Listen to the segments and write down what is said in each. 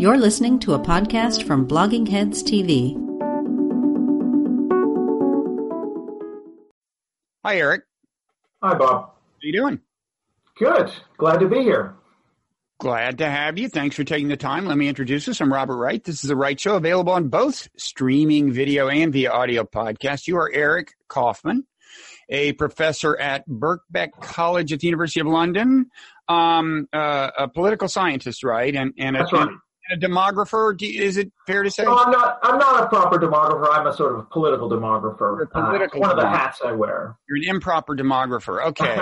You're listening to a podcast from Bloggingheads TV. Hi, Eric. Hi, Bob. How you doing? Good. Glad to be here. Glad to have you. Thanks for taking the time. Let me introduce us. I'm Robert Wright. This is the Wright Show, available on both streaming video and via audio podcast. You are Eric Kaufmann, a professor at Birkbeck College at the University of London, um, uh, a political scientist, right? And, and, a, That's right. A demographer. Do Is it fair to say? No, I'm not. I'm not a proper demographer. I'm a sort of political demographer. Uh, political one of the hats I wear. You're an improper demographer. Okay.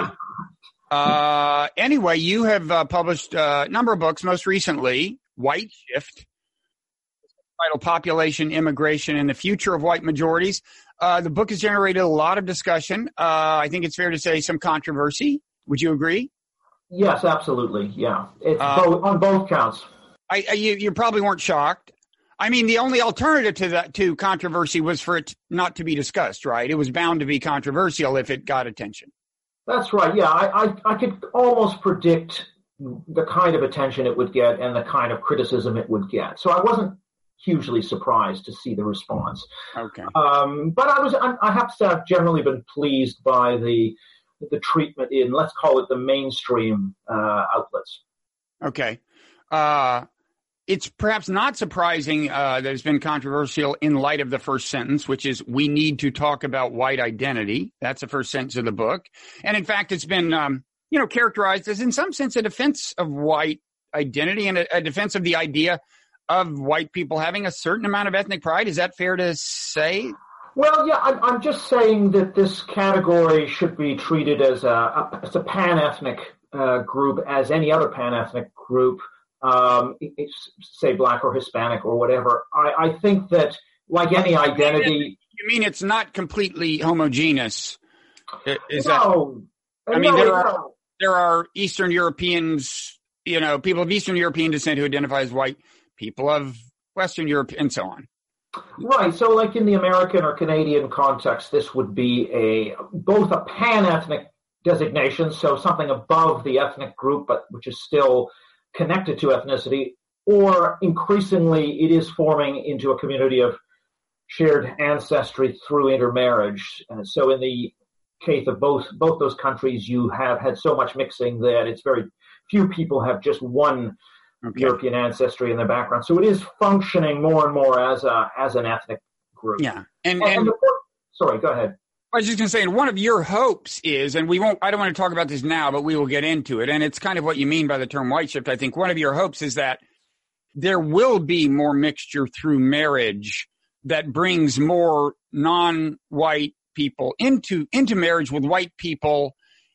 uh, anyway, you have uh, published uh, a number of books, most recently, Whiteshift, title Populism, Immigration, and the Future of White Majorities. Uh, the book has generated a lot of discussion. Uh, I think it's fair to say some controversy. Would you agree? yes, absolutely. Yeah, it's Uh, both, on both counts. I, I you, you probably weren't shocked. I mean, the only alternative to that to controversy was for it not to be discussed, right? It was bound to be controversial if it got attention. That's right. Yeah, I, I, I could almost predict the kind of attention it would get and the kind of criticism it would get. So I wasn't hugely surprised to see the response. Okay. Um, but I was, I, I have to say, I've generally been pleased by the the treatment in, let's call it the mainstream uh, outlets. Okay. Uh, it's perhaps not surprising uh, that it's been controversial in light of the first sentence, which is we need to talk about white identity. That's the first sentence of the book. And in fact, it's been, um, you know, characterized as in some sense a defense of white identity and a, a defense of the idea of white people having a certain amount of ethnic pride. Is that fair to say? Well, yeah, I'm, I'm just saying that this category should be treated as a, a, as a pan-ethnic uh, group, as any other pan-ethnic group, um, say black or Hispanic or whatever. I, I think that, like any identity, You mean it's not completely homogeneous? Is that I mean, no, there are- no. there are Eastern Europeans, you know, people of Eastern European descent who identify as white, people of Western Europe, and so on. Right. So, like in the American or Canadian context, this would be a both a pan-ethnic designation, so something above the ethnic group, but which is still connected to ethnicity, or increasingly it is forming into a community of shared ancestry through intermarriage. And so, in the case of both both those countries, you have had so much mixing that it's very few people have just one Okay. European ancestry in their background. So it is functioning more and more as a as an ethnic group. Yeah. And, And, and and the, sorry, go ahead. I was just going to say, and one of your hopes is, and we won't, I don't want to talk about this now, but we will get into it. And it's kind of what you mean by the term white shift. I think one of your hopes is that there will be more mixture through marriage that brings more non-white people into, into marriage with white people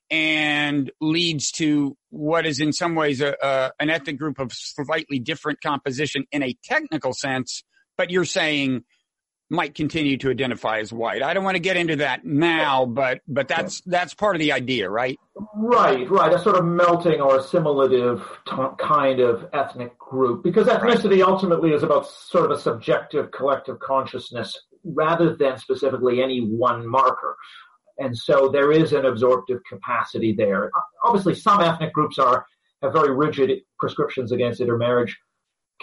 and leads to what is in some ways a, a, an ethnic group of slightly different composition in a technical sense, but you're saying might continue to identify as white. I don't want to get into that now, but but that's that's part of the idea, right? Right, right. A sort of melting or assimilative t- kind of ethnic group, because ethnicity ultimately is about sort of a subjective collective consciousness rather than specifically any one marker. And so there is an absorptive capacity there. Obviously, some ethnic groups are have very rigid prescriptions against intermarriage.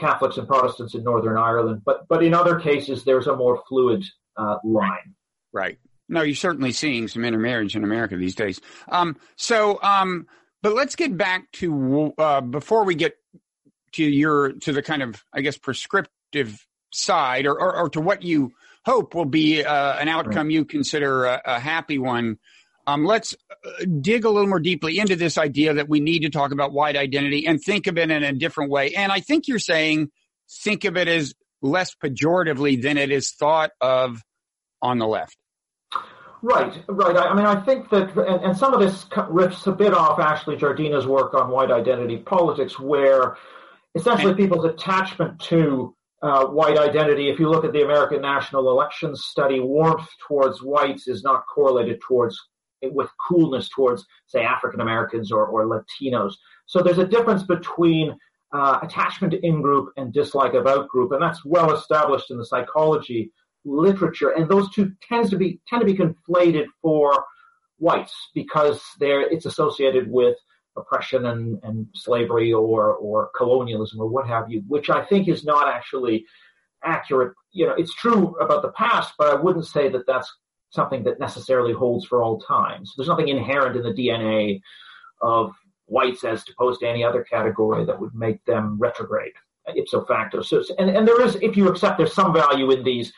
Catholics and Protestants in Northern Ireland, but but in other cases there's a more fluid uh, line. Right. No, you're certainly seeing some intermarriage in America these days. Um, so, um, but let's get back to uh, before we get to your to the kind of I guess prescriptive side, or or, or to what you hope will be uh, an outcome you consider a, a happy one. Um, let's uh, dig a little more deeply into this idea that we need to talk about white identity and think of it in a different way. And I think you're saying think of it as less pejoratively than it is thought of on the left. Right, right. I, mean, I think that, and, and some of this rips a bit off Ashley Jardina's work on white identity politics, where essentially people's attachment to uh, white identity, if you look at the American National Elections Study, warmth towards whites is not correlated towards with coolness towards, say, African Americans or, or Latinos. So there's a difference between uh, attachment to in-group and dislike of out-group, and that's well established in the psychology literature. And those two tends to be tend to be conflated for whites because they're it's associated with oppression and, and slavery or, or colonialism or what have you, which I think is not actually accurate. You know, it's true about the past, but I wouldn't say that that's something that necessarily holds for all times. There's nothing inherent in the DNA of whites as opposed to any other category that would make them retrograde ipso facto. So, and, and there is, if you accept there's some value in these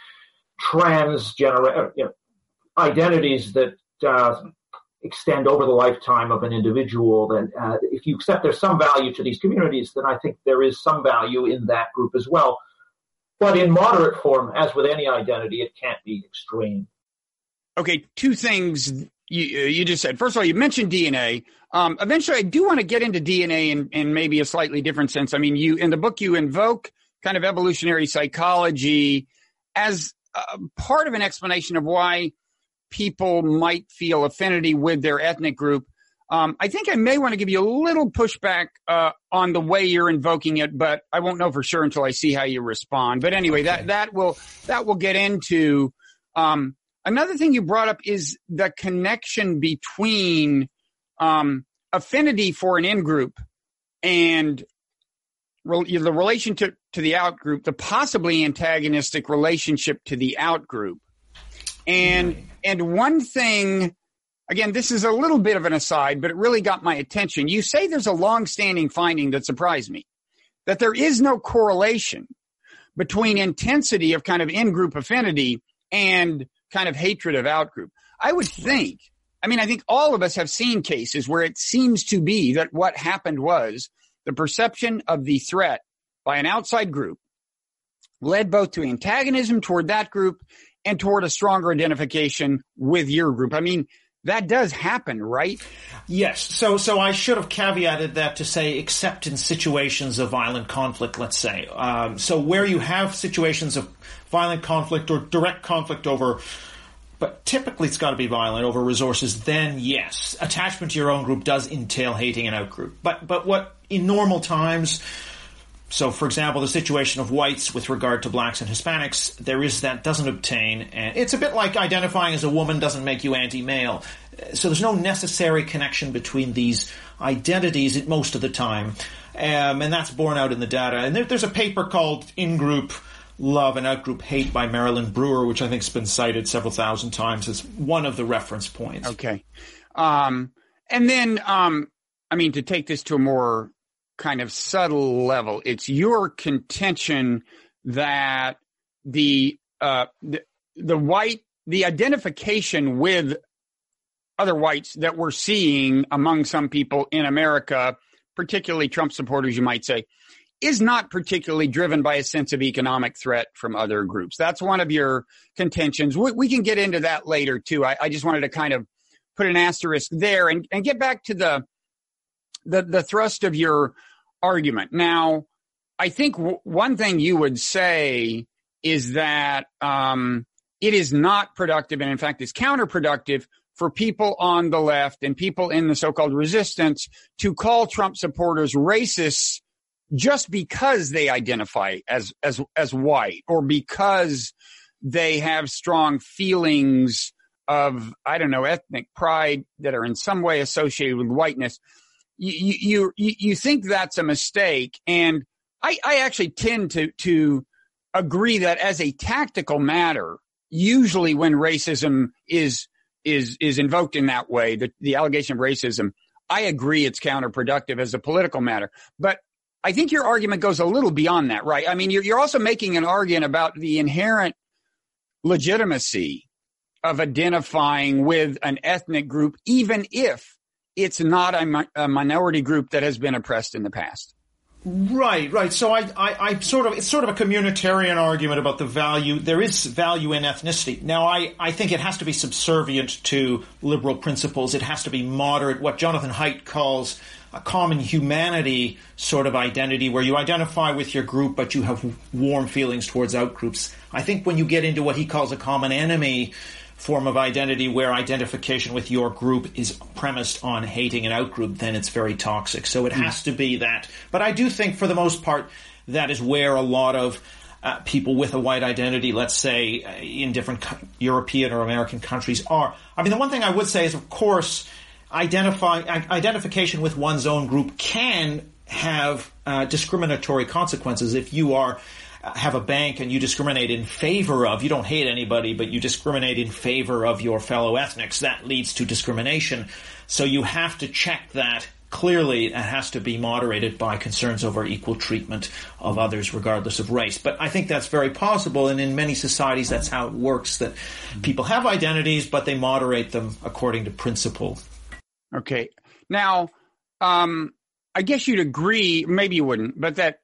transgener you know, identities that uh, extend over the lifetime of an individual, then uh, if you accept there's some value to these communities, then I think there is some value in that group as well. But in moderate form, as with any identity, it can't be extreme. Okay, two things you, you just said. First of all, you mentioned DNA. Um, eventually, I do want to get into DNA in, in maybe a slightly different sense. I mean, you in the book you invoke kind of evolutionary psychology as part of an explanation of why people might feel affinity with their ethnic group. Um, I think I may want to give you a little pushback uh, on the way you're invoking it, but I won't know for sure until I see how you respond. But anyway, okay. that that will that will get into. Um, another thing you brought up is the connection between um, affinity for an in group and re- the relation to, to the out group, the possibly antagonistic relationship to the out group. And, and one thing, again, this is a little bit of an aside, but it really got my attention. You say there's a long-standing finding that surprised me, that there is no correlation between intensity of kind of in-group affinity and kind of hatred of out-group. I would think, I mean, I think all of us have seen cases where it seems to be that what happened was the perception of the threat by an outside group led both to antagonism toward that group and toward a stronger identification with your group. I mean, that does happen, right? Yes. So, so I should have caveated that to say, except in situations of violent conflict, let's say. Um, so where you have situations of violent conflict or direct conflict over but typically it's got to be violent over resources, then yes, attachment to your own group does entail hating an outgroup. But, but what in normal times, so for example, the situation of whites with regard to blacks and Hispanics, there is that doesn't obtain, and it's a bit like identifying as a woman doesn't make you anti-male. So there's no necessary connection between these identities most of the time. Um, and that's borne out in the data. And there, there's a paper called In Group Love and Outgroup Hate by Marilynn Brewer, which I think has been cited several thousand times as one of the reference points. Okay. Um, and then, um, I mean, to take this to a more kind of subtle level, it's your contention that the, uh, the, the white, the identification with other whites that we're seeing among some people in America, particularly Trump supporters, you might say, is not particularly driven by a sense of economic threat from other groups. That's one of your contentions. We, we can get into that later too. I, I, just wanted to kind of put an asterisk there and, and get back to the, the, the thrust of your argument. Now, I think w- one thing you would say is that, um, it is not productive and in fact is counterproductive for people on the left and people in the so-called resistance to call Trump supporters racists just because they identify as as as white or because they have strong feelings of I don't know ethnic pride that are in some way associated with whiteness. You you you, think that's a mistake, and I, I actually tend to to agree that as a tactical matter, usually when racism is is is invoked in that way, the, the allegation of racism, I agree it's counterproductive as a political matter. But I think your argument goes a little beyond that, right? I mean, you're, you're also making an argument about the inherent legitimacy of identifying with an ethnic group, even if it's not a, a minority group that has been oppressed in the past. Right, right. So I, I, I, sort of, it's sort of a communitarian argument about the value. There is value in ethnicity. Now, I, I think it has to be subservient to liberal principles. It has to be moderate, what Jonathan Haidt calls a common humanity sort of identity where you identify with your group, but you have warm feelings towards outgroups. I think when you get into what he calls a common enemy, form of identity where identification with your group is premised on hating an outgroup, then it's very toxic. So it has to be that. But I do think for the most part, that is where a lot of uh, people with a white identity, let's say uh, in different co- European or American countries are. I mean, the one thing I would say is, of course, identify identification with one's own group can have uh, discriminatory consequences if you are have a bank and you discriminate in favor of you don't hate anybody but you discriminate in favor of your fellow ethnics that leads to discrimination so you have to check that clearly it has to be moderated by concerns over equal treatment of others regardless of race. But I think that's very possible, and in many societies that's how it works, that people have identities, but they moderate them according to principle. Okay. Now, um, I guess you'd agree, maybe you wouldn't, but that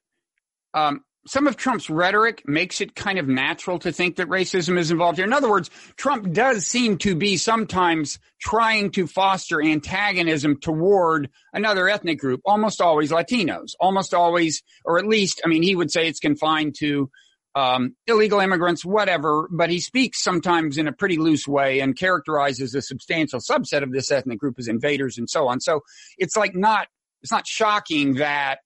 um, some of Trump's rhetoric makes it kind of natural to think that racism is involved here. In other words, Trump does seem to be sometimes trying to foster antagonism toward another ethnic group, almost always Latinos, almost always, or at least, I mean, he would say it's confined to um, illegal immigrants, whatever, but he speaks sometimes in a pretty loose way and characterizes a substantial subset of this ethnic group as invaders and so on. So it's like not, it's not shocking that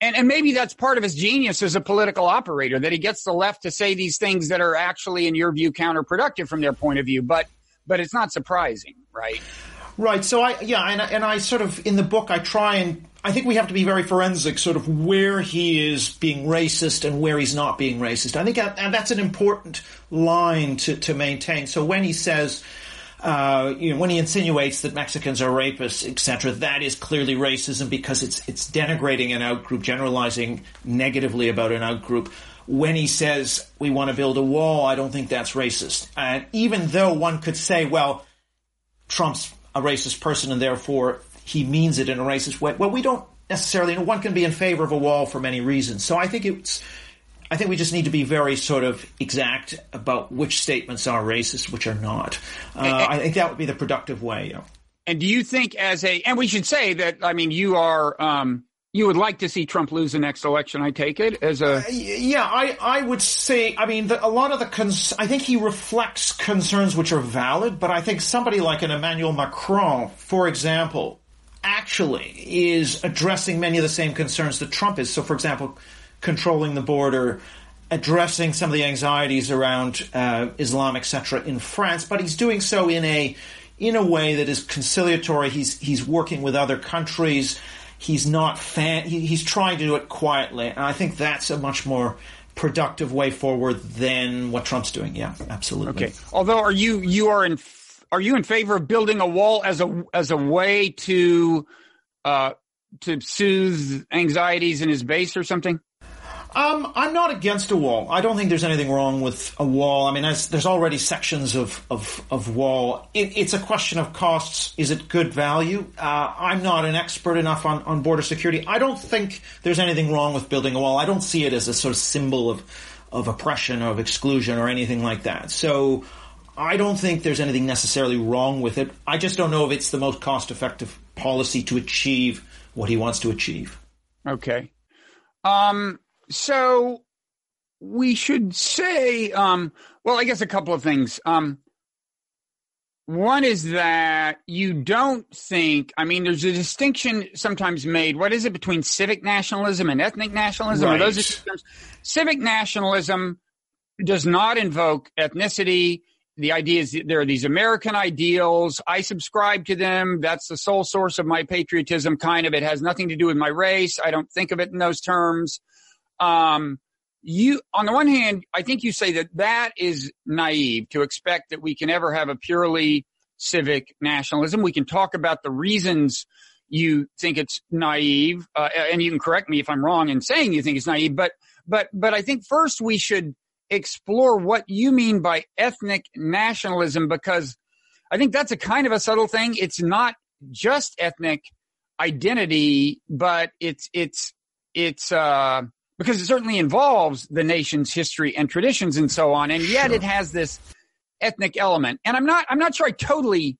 and, and maybe that's part of his genius as a political operator that he gets the left to say these things that are actually, in your view, counterproductive from their point of view. But but it's not surprising, right? Right. So I yeah, and and I sort of in the book I try and I think we have to be very forensic, sort of where he is being racist and where he's not being racist. I think and that's an important line to to maintain. So when he says uh, you know, when he insinuates that Mexicans are rapists, etc., that is clearly racism because it's it's denigrating an outgroup, generalizing negatively about an outgroup. When he says we want to build a wall, I don't think that's racist. And even though one could say, well, Trump's a racist person and therefore he means it in a racist way, well, we don't necessarily. You know, one can be in favor of a wall for many reasons. So I think it's I think we just need to be very sort of exact about which statements are racist, which are not. Uh, and, I think that would be the productive way. You know. And do you think, as a, and we should say that, I mean, you are, um, you would like to see Trump lose the next election, I take it, as a. Uh, yeah, I, I would say, I mean, the, a lot of the, cons- I think he reflects concerns which are valid, but I think somebody like an Emmanuel Macron, for example, actually is addressing many of the same concerns that Trump is. So, for example, controlling the border, addressing some of the anxieties around uh, Islam, etc., in France, but he's doing so in a in a way that is conciliatory. He's he's working with other countries. He's not fan. He, he's trying to do it quietly, and I think that's a much more productive way forward than what Trump's doing. Yeah, absolutely. Okay. Although, are you you are in are you in favor of building a wall as a as a way to uh, to soothe anxieties in his base or something? Um, I'm not against a wall. I don't think there's anything wrong with a wall. I mean, there's already sections of of, of wall. It, it's a question of costs. Is it good value? Uh, I'm not an expert enough on, on border security. I don't think there's anything wrong with building a wall. I don't see it as a sort of symbol of of oppression or of exclusion or anything like that. So I don't think there's anything necessarily wrong with it. I just don't know if it's the most cost effective policy to achieve what he wants to achieve. Okay. Um, so we should say, um, well, I guess a couple of things. Um, one is that you don't think, I mean, there's a distinction sometimes made. What is it between civic nationalism and ethnic nationalism? Right. those civic nationalism does not invoke ethnicity. The idea is there are these American ideals. I subscribe to them. That's the sole source of my patriotism, kind of. It has nothing to do with my race. I don't think of it in those terms um, you on the one hand, I think you say that that is naive to expect that we can ever have a purely civic nationalism. We can talk about the reasons you think it's naive, uh, and you can correct me if I'm wrong in saying you think it's naive. But but but I think first we should explore what you mean by ethnic nationalism because I think that's a kind of a subtle thing. It's not just ethnic identity, but it's it's it's uh because it certainly involves the nation's history and traditions and so on. And yet sure. it has this ethnic element. And I'm not, I'm not sure I totally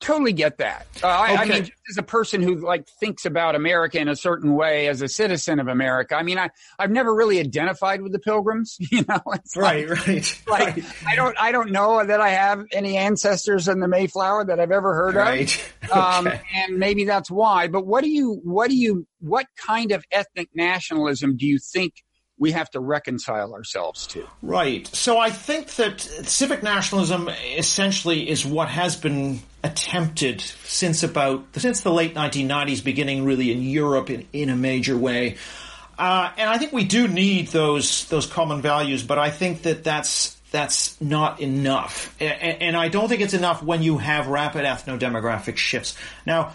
totally get that. Uh, I, I, mean, as a person who like thinks about America in a certain way as a citizen of America, I mean, I I've never really identified with the Pilgrims. You know, it's right, like, right. Like right. I don't I don't know that I have any ancestors in the Mayflower that I've ever heard right. of. Um, okay. and maybe that's why. But what do you what do you what kind of ethnic nationalism do you think we have to reconcile ourselves to. Right. So I think that civic nationalism essentially is what has been attempted since about since the late 1990s, beginning really in Europe in, in a major way. Uh, and I think we do need those those common values, but I think that that's that's not enough. And, and I don't think it's enough when you have rapid ethno-demographic shifts. Now,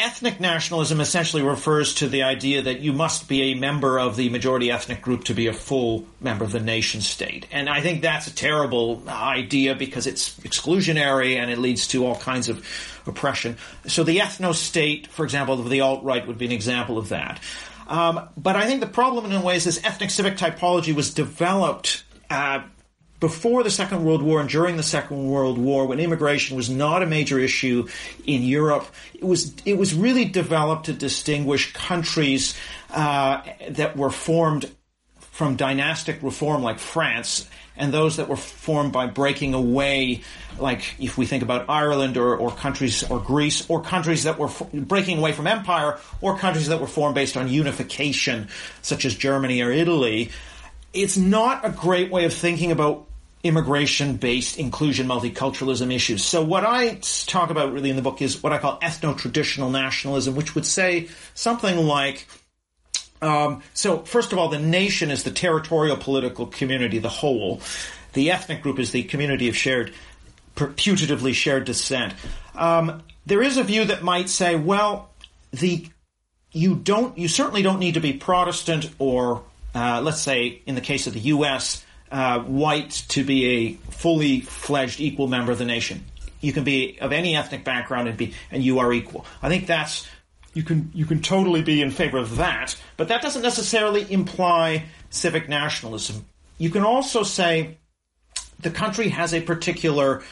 ethnic nationalism essentially refers to the idea that you must be a member of the majority ethnic group to be a full member of the nation state. And I think that's a terrible idea because it's exclusionary and it leads to all kinds of oppression. So the ethno state, for example, of the alt right would be an example of that. Um, but I think the problem in a way is this ethnic civic typology was developed uh, before the Second World War and during the Second World War, when immigration was not a major issue in Europe, it was it was really developed to distinguish countries uh, that were formed from dynastic reform, like France, and those that were formed by breaking away, like if we think about Ireland or, or countries or Greece, or countries that were f- breaking away from empire, or countries that were formed based on unification, such as Germany or Italy. It's not a great way of thinking about immigration based inclusion multiculturalism issues. So what I talk about really in the book is what I call ethno traditional nationalism, which would say something like um, so first of all, the nation is the territorial political community, the whole. The ethnic group is the community of shared, putatively shared descent. Um, there is a view that might say, well, the you don't you certainly don't need to be Protestant or uh, let's say in the case of the U.S uh, white to be a fully fledged equal member of the nation. You can be of any ethnic background and be and you are equal. I think that's you can you can totally be in favor of that, but that doesn't necessarily imply civic nationalism. You can also say the country has a particular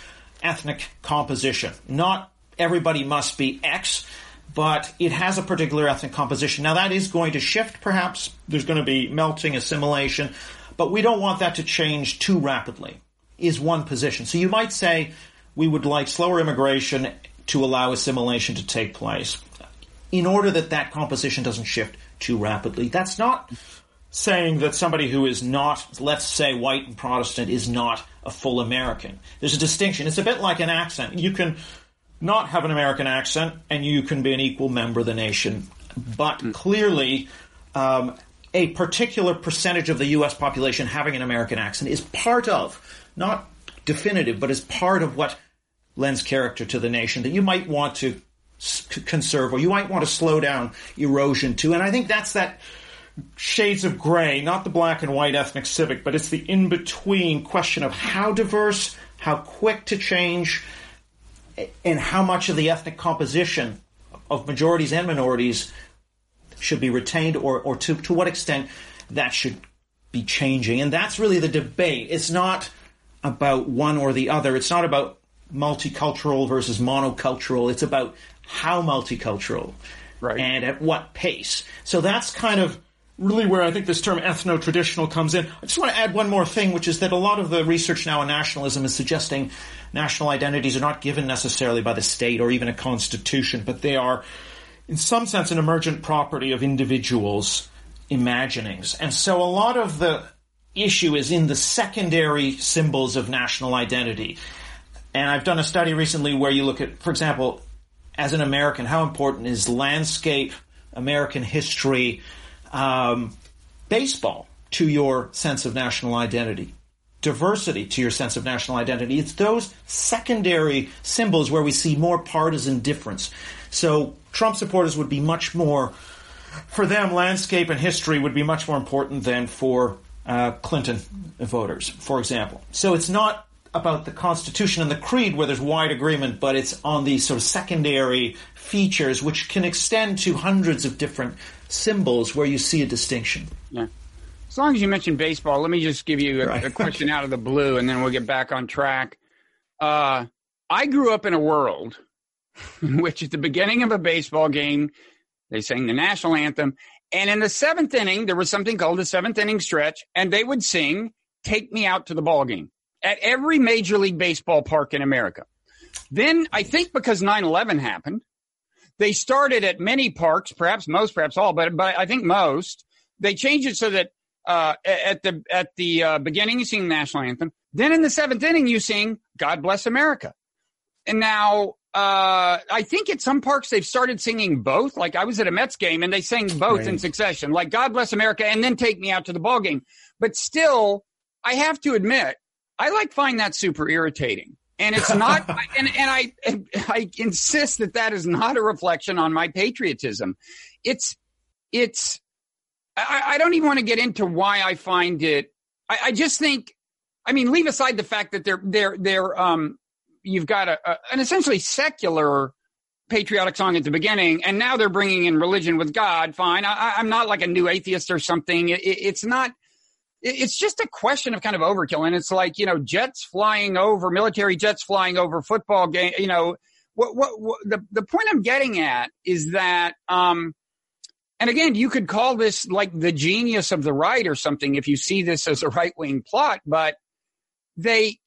ethnic composition. Not everybody must be X, but it has a particular ethnic composition. Now that is going to shift perhaps. There's going to be melting, assimilation, but we don't want that to change too rapidly, is one position. So you might say we would like slower immigration to allow assimilation to take place in order that that composition doesn't shift too rapidly. That's not saying that somebody who is not, let's say, white and Protestant is not a full American. There's a distinction. It's a bit like an accent. You can not have an American accent and you can be an equal member of the nation. But clearly, um, a particular percentage of the U.S. population having an American accent is part of, not definitive, but is part of what lends character to the nation that you might want to conserve or you might want to slow down erosion to. And I think that's that shades of gray, not the black and white ethnic civic, but it's the in between question of how diverse, how quick to change, and how much of the ethnic composition of majorities and minorities should be retained or, or to, to what extent that should be changing. And that's really the debate. It's not about one or the other. It's not about multicultural versus monocultural. It's about how multicultural right. and at what pace. So that's kind of really where I think this term ethno traditional comes in. I just want to add one more thing, which is that a lot of the research now on nationalism is suggesting national identities are not given necessarily by the state or even a constitution, but they are in some sense, an emergent property of individuals' imaginings. And so a lot of the issue is in the secondary symbols of national identity. And I've done a study recently where you look at, for example, as an American, how important is landscape, American history, um, baseball to your sense of national identity? diversity to your sense of national identity. It's those secondary symbols where we see more partisan difference. So Trump supporters would be much more, for them, landscape and history would be much more important than for uh, Clinton voters, for example. So it's not about the Constitution and the Creed where there's wide agreement, but it's on these sort of secondary features which can extend to hundreds of different symbols where you see a distinction. Yeah. As long as you mentioned baseball, let me just give you a, right. a question out of the blue, and then we'll get back on track. Uh, I grew up in a world which, at the beginning of a baseball game, they sang the national anthem, and in the seventh inning, there was something called the seventh inning stretch, and they would sing "Take Me Out to the Ball Game" at every major league baseball park in America. Then, I think because 9/11 happened, they started at many parks, perhaps most, perhaps all, but but I think most. They changed it so that uh, at the at the uh, beginning you sing the national anthem. Then in the seventh inning you sing "God Bless America." And now uh, I think at some parks they've started singing both. Like I was at a Mets game and they sang both right. in succession, like "God Bless America" and then "Take Me Out to the Ball Game." But still, I have to admit, I like find that super irritating. And it's not, and, and I, I insist that that is not a reflection on my patriotism. It's, it's, I, I don't even want to get into why I find it. I, I, just think, I mean, leave aside the fact that they're, they're, they're, um, you've got a, a, an essentially secular patriotic song at the beginning, and now they're bringing in religion with God. Fine. I, am not like a new atheist or something. It, it's not, it's just a question of kind of overkill. And it's like, you know, jets flying over, military jets flying over football game, you know, what, what, what the, the point I'm getting at is that, um, and again, you could call this like the genius of the right or something if you see this as a right wing plot, but they,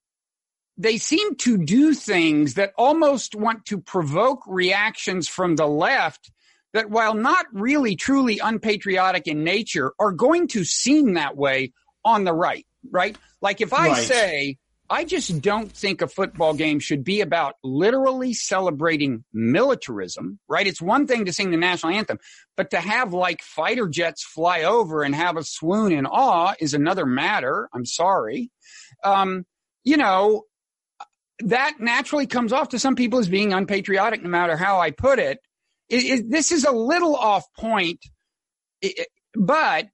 they seem to do things that almost want to provoke reactions from the left that while not really truly unpatriotic in nature are going to seem that way on the right, right? Like if I right. say, I just don't think a football game should be about literally celebrating militarism, right? It's one thing to sing the national anthem, but to have like fighter jets fly over and have a swoon in awe is another matter. I'm sorry. Um, you know, that naturally comes off to some people as being unpatriotic, no matter how I put it. it, it this is a little off point, it, but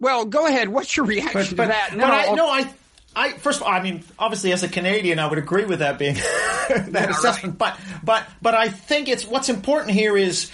well, go ahead. What's your reaction but, to that? No, I, no, I, I first of all, I mean, obviously, as a Canadian, I would agree with that being that yeah, assessment. Right. But, but, but I think it's what's important here is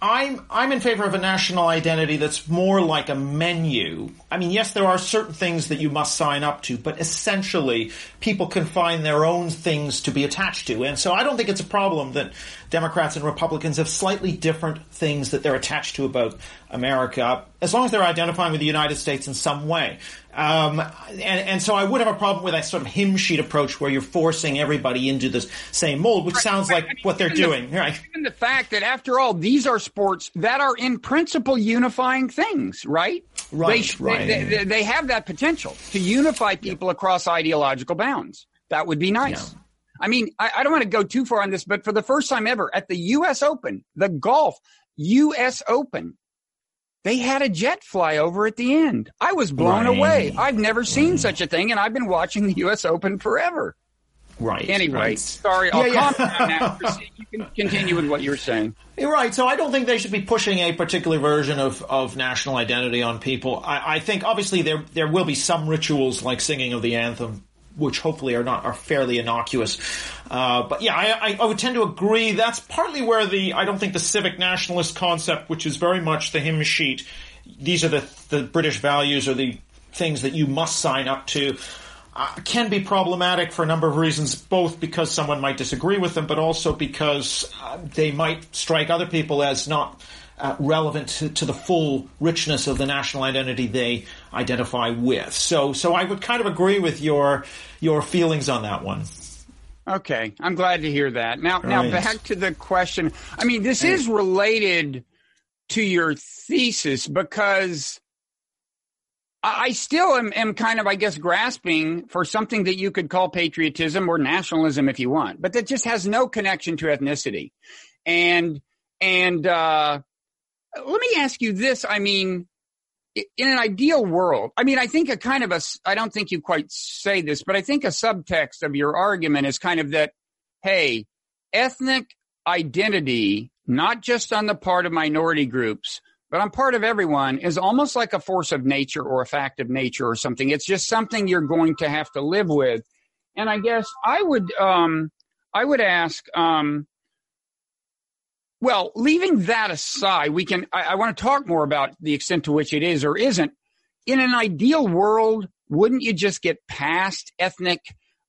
I'm I'm in favor of a national identity that's more like a menu. I mean, yes, there are certain things that you must sign up to, but essentially, people can find their own things to be attached to. And so, I don't think it's a problem that Democrats and Republicans have slightly different things that they're attached to about America, as long as they're identifying with the United States in some way. Um, and, and, so I would have a problem with that sort of hymn sheet approach where you're forcing everybody into the same mold, which right, sounds right. like I mean, what they're doing. The, right. Given the fact that, after all, these are sports that are in principle unifying things, right? Right. They, right. They, they, they have that potential to unify people yeah. across ideological bounds. That would be nice. Yeah. I mean, I, I don't want to go too far on this, but for the first time ever at the U.S. Open, the golf U.S. Open, they had a jet fly over at the end. I was blown right. away. I've never seen right. such a thing, and I've been watching the U.S. Open forever. Right. Anyway, right. sorry, I'll yeah, yeah. now. You can continue with what you were saying. You're right. So I don't think they should be pushing a particular version of, of national identity on people. I, I think obviously there there will be some rituals like singing of the anthem which hopefully are not are fairly innocuous. Uh, but yeah, I, I, would tend to agree. That's partly where the I don't think the civic nationalist concept, which is very much the hymn sheet, these are the the British values or the things that you must sign up to. Uh, can be problematic for a number of reasons, both because someone might disagree with them, but also because uh, they might strike other people as not uh, relevant to, to, the full richness of the national identity they identify with. So, so I would kind of agree with your your feelings on that one. Okay, I'm glad to hear that. Now, right. now back to the question. I mean, this is related to your thesis because I still am, am, kind of, I guess, grasping for something that you could call patriotism or nationalism if you want, but that just has no connection to ethnicity. And, and, uh, let me ask you this. I mean, in an ideal world, I mean, I think a kind of a, I don't think you quite say this, but I think a subtext of your argument is kind of that, hey, ethnic identity, not just on the part of minority groups, but on part of everyone is almost like a force of nature or a fact of nature or something. It's just something you're going to have to live with. And I guess I would, um, I would ask, um, well, leaving that aside, we can, I, I want to talk more about the extent to which it is or isn't. In an ideal world, wouldn't you just get past ethnic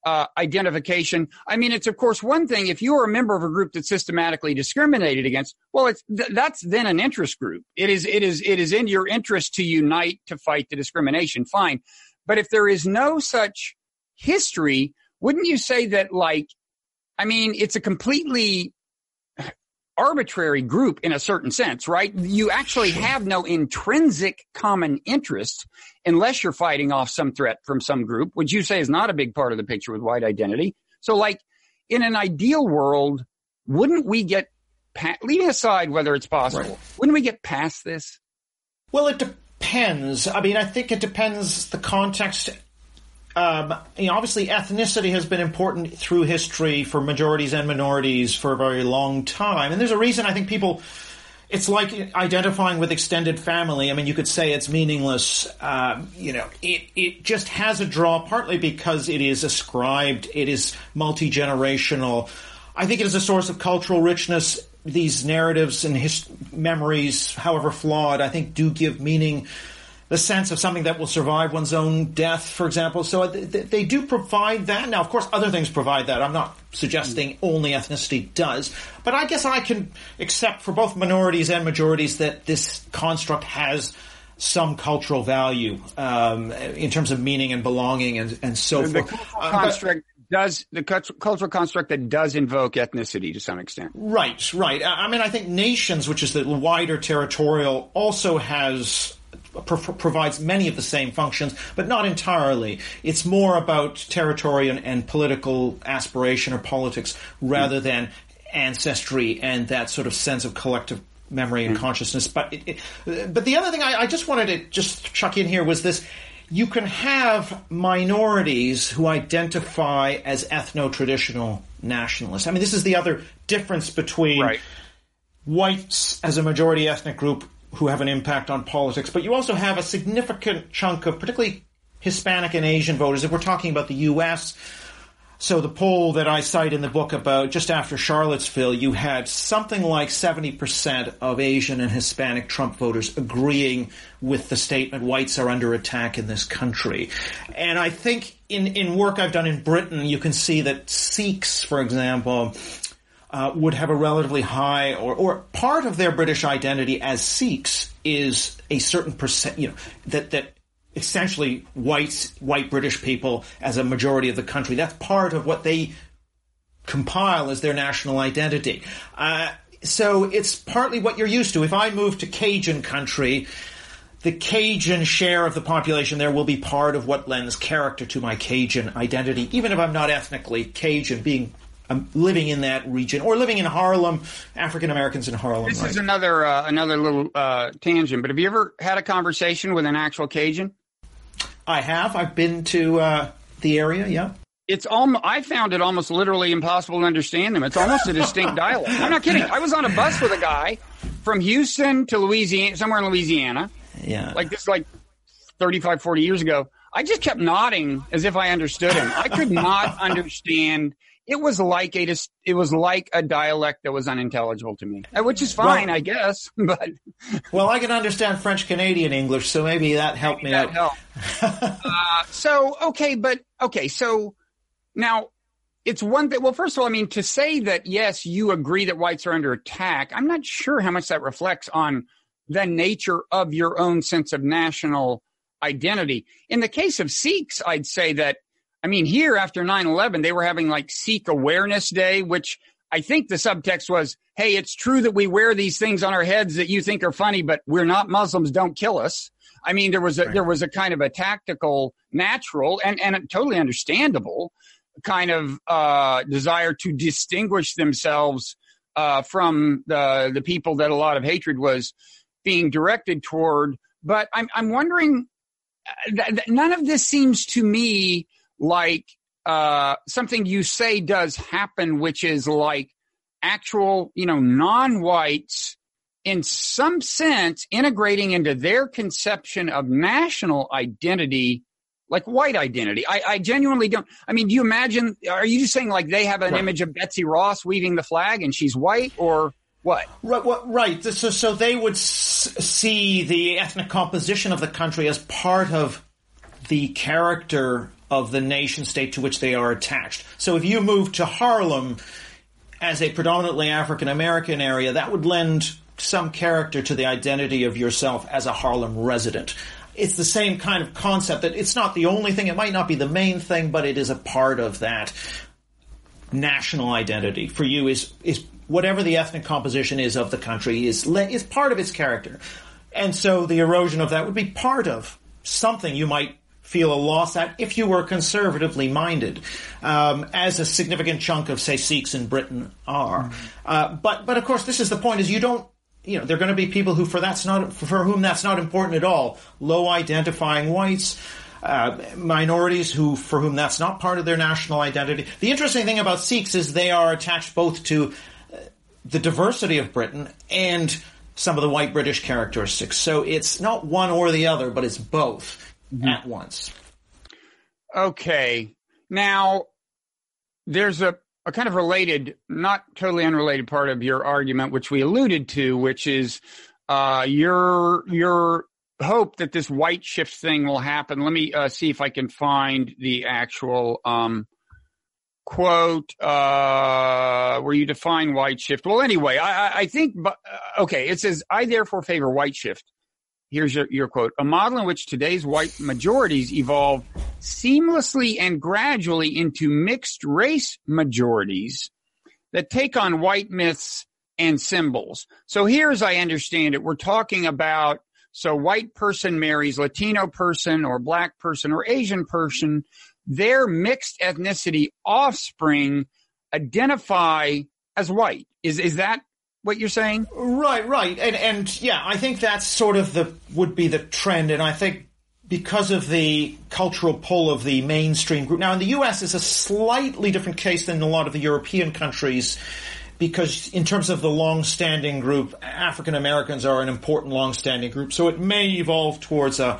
uh, identification? I mean, it's of course one thing if you are a member of a group that's systematically discriminated against. Well, it's th- that's then an interest group. It is it is it is in your interest to unite to fight the discrimination. Fine, but if there is no such history, wouldn't you say that like, I mean, it's a completely arbitrary group in a certain sense, right? You actually have no intrinsic common interest unless you're fighting off some threat from some group, which you say is not a big part of the picture with white identity. So like in an ideal world, wouldn't we get, pa- leaving aside whether it's possible, right. wouldn't we get past this? Well, it depends. I mean, I think it depends the context um, you know, obviously ethnicity has been important through history for majorities and minorities for a very long time. And there's a reason I think people, it's like identifying with extended family. I mean, you could say it's meaningless. Um, you know, it, it just has a draw partly because it is ascribed, it is multi-generational. I think it is a source of cultural richness. These narratives and his memories, however flawed, I think do give meaning the sense of something that will survive one's own death, for example. So they do provide that. Now, of course, other things provide that. I'm not suggesting only ethnicity does, but I guess I can accept for both minorities and majorities that this construct has some cultural value um, in terms of meaning and belonging and, and so the forth. Cultural uh, construct but, does the cultural construct that does invoke ethnicity to some extent. Right, right. I mean, I think nations, which is the wider territorial, also has provides many of the same functions, but not entirely. It's more about territory and, and political aspiration or politics rather mm. than ancestry and that sort of sense of collective memory and mm. consciousness. But it, it, but the other thing I, I just wanted to just chuck in here was this you can have minorities who identify as ethno traditional nationalists. I mean, this is the other difference between right. whites as a majority ethnic group who have an impact on politics, but you also have a significant chunk of particularly Hispanic and Asian voters. If we're talking about the U.S., so the poll that I cite in the book about just after Charlottesville, you had something like 70% of Asian and Hispanic Trump voters agreeing with the statement whites are under attack in this country. And I think in, in work I've done in Britain, you can see that Sikhs, for example, uh, would have a relatively high, or, or part of their British identity as Sikhs is a certain percent, you know, that, that essentially white, white British people as a majority of the country, that's part of what they compile as their national identity. Uh, so it's partly what you're used to. If I move to Cajun country, the Cajun share of the population there will be part of what lends character to my Cajun identity, even if I'm not ethnically Cajun, being um, living in that region or living in Harlem, African Americans in Harlem. This right? is another uh, another little uh, tangent, but have you ever had a conversation with an actual Cajun? I have. I've been to uh, the area. Yeah. It's almost. I found it almost literally impossible to understand them. It's almost a distinct dialect. I'm not kidding. I was on a bus with a guy from Houston to Louisiana, somewhere in Louisiana. Yeah. Like this, like 35, 40 years ago. I just kept nodding as if I understood him. I could not understand it was like a it was like a dialect that was unintelligible to me, uh, which is fine, well, I guess. But well, I can understand French Canadian English, so maybe that helped maybe me that out. uh, so okay, but okay, so now it's one thing. Well, first of all, I mean to say that yes, you agree that whites are under attack. I'm not sure how much that reflects on the nature of your own sense of national identity. In the case of Sikhs, I'd say that I mean, here after 9-11, they were having like Sikh Awareness Day, which I think the subtext was, hey, it's true that we wear these things on our heads that you think are funny, but we're not Muslims. Don't kill us. I mean, there was a, right. there was a kind of a tactical, natural, and, and totally understandable kind of, uh, desire to distinguish themselves, uh, from the, the people that a lot of hatred was being directed toward. But I'm, I'm wondering, uh, th- th- none of this seems to me like uh, something you say does happen, which is like actual, you know, non-whites in some sense integrating into their conception of national identity like white identity. I, I, genuinely don't. I mean, do you imagine? Are you just saying like they have an right. image of Betsy Ross weaving the flag and she's white, or what? Right. What, right. So, so they would s- see the ethnic composition of the country as part of the character of the nation state to which they are attached. So if you move to Harlem as a predominantly African American area, that would lend some character to the identity of yourself as a Harlem resident. It's the same kind of concept that it's not the only thing, it might not be the main thing, but it is a part of that national identity for you is is whatever the ethnic composition is of the country is is part of its character, and so the erosion of that would be part of something you might feel a loss at if you were conservatively minded, um, as a significant chunk of say Sikhs in Britain are. Mm-hmm. Uh, but but of course, this is the point: is you don't. You know, there are going to be people who, for that's not for whom that's not important at all. Low identifying whites, uh, minorities who for whom that's not part of their national identity. The interesting thing about Sikhs is they are attached both to uh, the diversity of Britain and some of the white British characteristics. So it's not one or the other, but it's both mm-hmm. at once. Okay. Now, there's a, a kind of related, not totally unrelated part of your argument, which we alluded to, which is uh, your your hope that this Whiteshift thing will happen. Let me uh, see if I can find the actual um, quote uh, where you define Whiteshift. Well, anyway, I, I think, uh, okay, it says, I therefore favor Whiteshift. Here's your, your quote. A model in which today's white majorities evolve seamlessly and gradually into mixed race majorities that take on white myths and symbols. So here, as I understand it, we're talking about so white person marries Latino person or black person or Asian person. Their mixed ethnicity offspring identify as white. Is, is that what you're saying? Right, right. And, and yeah, I think that's sort of the, would be the trend. And I think because of the cultural pull of the mainstream group. Now in the US it's a slightly different case than a lot of the European countries because in terms of the long-standing group, African Americans are an important long-standing group. So it may evolve towards a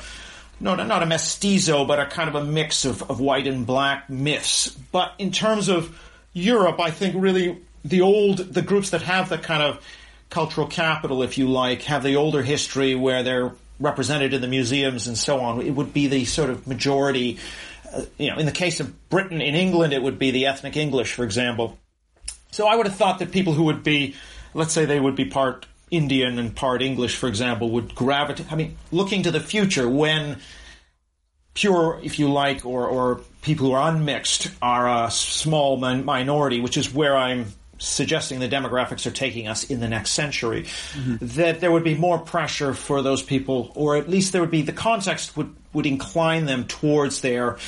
not not a mestizo, but a kind of a mix of, of white and black myths. But in terms of Europe, I think really the old the groups that have the kind of cultural capital, if you like, have the older history where they're represented in the museums and so on. It would be the sort of majority. Uh, you know, in the case of Britain, in England, it would be the ethnic English, for example so I would have thought that people who would be, let's say they would be part Indian and part English, for example, would gravitate. I mean, looking to the future when pure, if you like, or, or people who are unmixed are a small minority, which is where I'm suggesting the demographics are taking us in the next century, mm-hmm. that there would be more pressure for those people, or at least there would be the context would, would incline them towards their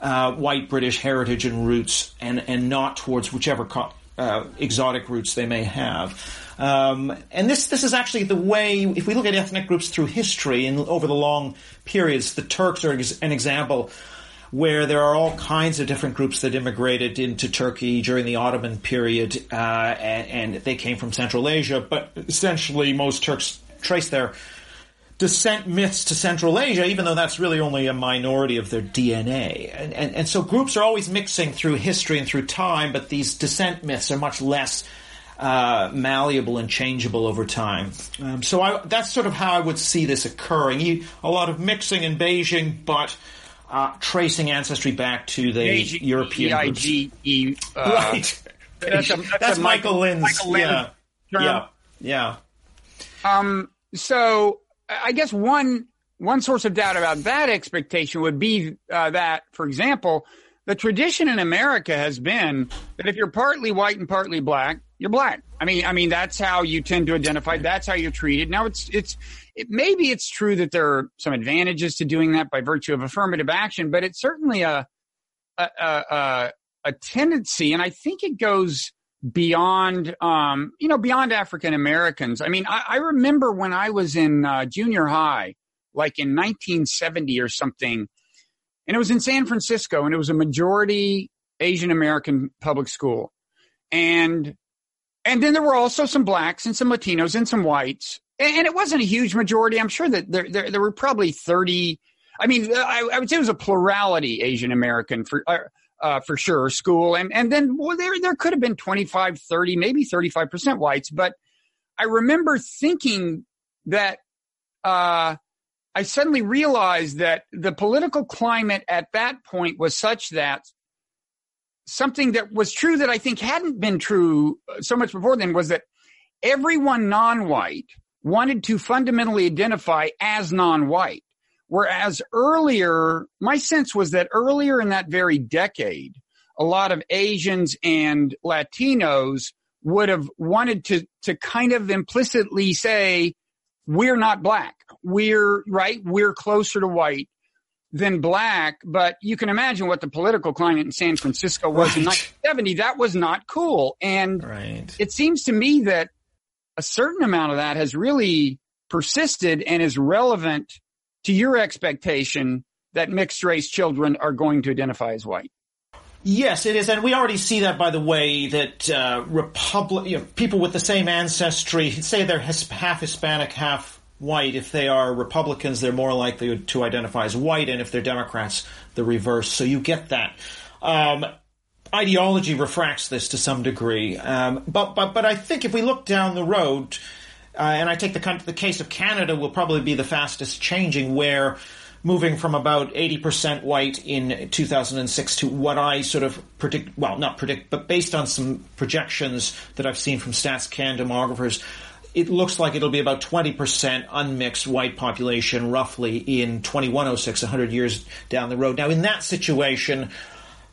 uh, white British heritage and roots, and, and not towards whichever co- uh, exotic roots they may have. Um, and this this is actually the way. If we look at ethnic groups through history and over the long periods, the Turks are an example where there are all kinds of different groups that immigrated into Turkey during the Ottoman period, uh, and, and, they came from Central Asia. But essentially, most Turks trace their descent myths to Central Asia, even though that's really only a minority of their DNA. And, and, and, so groups are always mixing through history and through time, but these descent myths are much less uh, malleable and changeable over time. Um, so I, that's sort of how I would see this occurring. You, a lot of mixing in beiging, but uh, tracing ancestry back to the beiging, European E-I-G-E, uh, right. That's, a, that's, that's Michael, Michael Lind's. Michael Lind yeah. Term. Yeah. Yeah. Um, so I guess one one source of doubt about that expectation would be uh, that, for example, the tradition in America has been that if you're partly white and partly black, you're black. I mean, I mean that's how you tend to identify. That's how you're treated. Now, it's it's it, maybe it's true that there are some advantages to doing that by virtue of affirmative action, but it's certainly a a, a, a tendency, and I think it goes beyond, um, you know, beyond African Americans. I mean, I, I, remember when I was in uh, junior high, like in 1970 or something, and it was in San Francisco, and it was a majority Asian American public school, and and then there were also some blacks and some Latinos and some whites, and, it wasn't a huge majority. I'm sure that there there, there were probably 30. I mean, I, I, would say it was a plurality Asian American for. Uh, uh, for sure, school. And, and then well, there, there could have been 25, 30, maybe 35% whites. But I remember thinking that, uh, I suddenly realized that the political climate at that point was such that something that was true that I think hadn't been true so much before then was that everyone non-white wanted to fundamentally identify as non-white. Whereas earlier, my sense was that earlier in that very decade, a lot of Asians and Latinos would have wanted to, to kind of implicitly say, we're not black. We're right. We're closer to white than black. But you can imagine what the political climate in San Francisco was right. in 1970. That was not cool. And right. it seems to me that a certain amount of that has really persisted and is relevant to your expectation that mixed race children are going to identify as white. Yes, it is, and we already see that by the way that uh, Republic, you know, people with the same ancestry, say they're half Hispanic, half white. If they are Republicans, they're more likely to identify as white, and if they're Democrats, the reverse. So you get that. Um, ideology refracts this to some degree, um, but but but I think if we look down the road, uh, and I take the the case of Canada will probably be the fastest changing, where moving from about 80% white in 2006 to what I sort of predict, well, not predict, but based on some projections that I've seen from Stats Can demographers, it looks like it'll be about 20% unmixed white population roughly in 2106, 100 years down the road. Now, in that situation,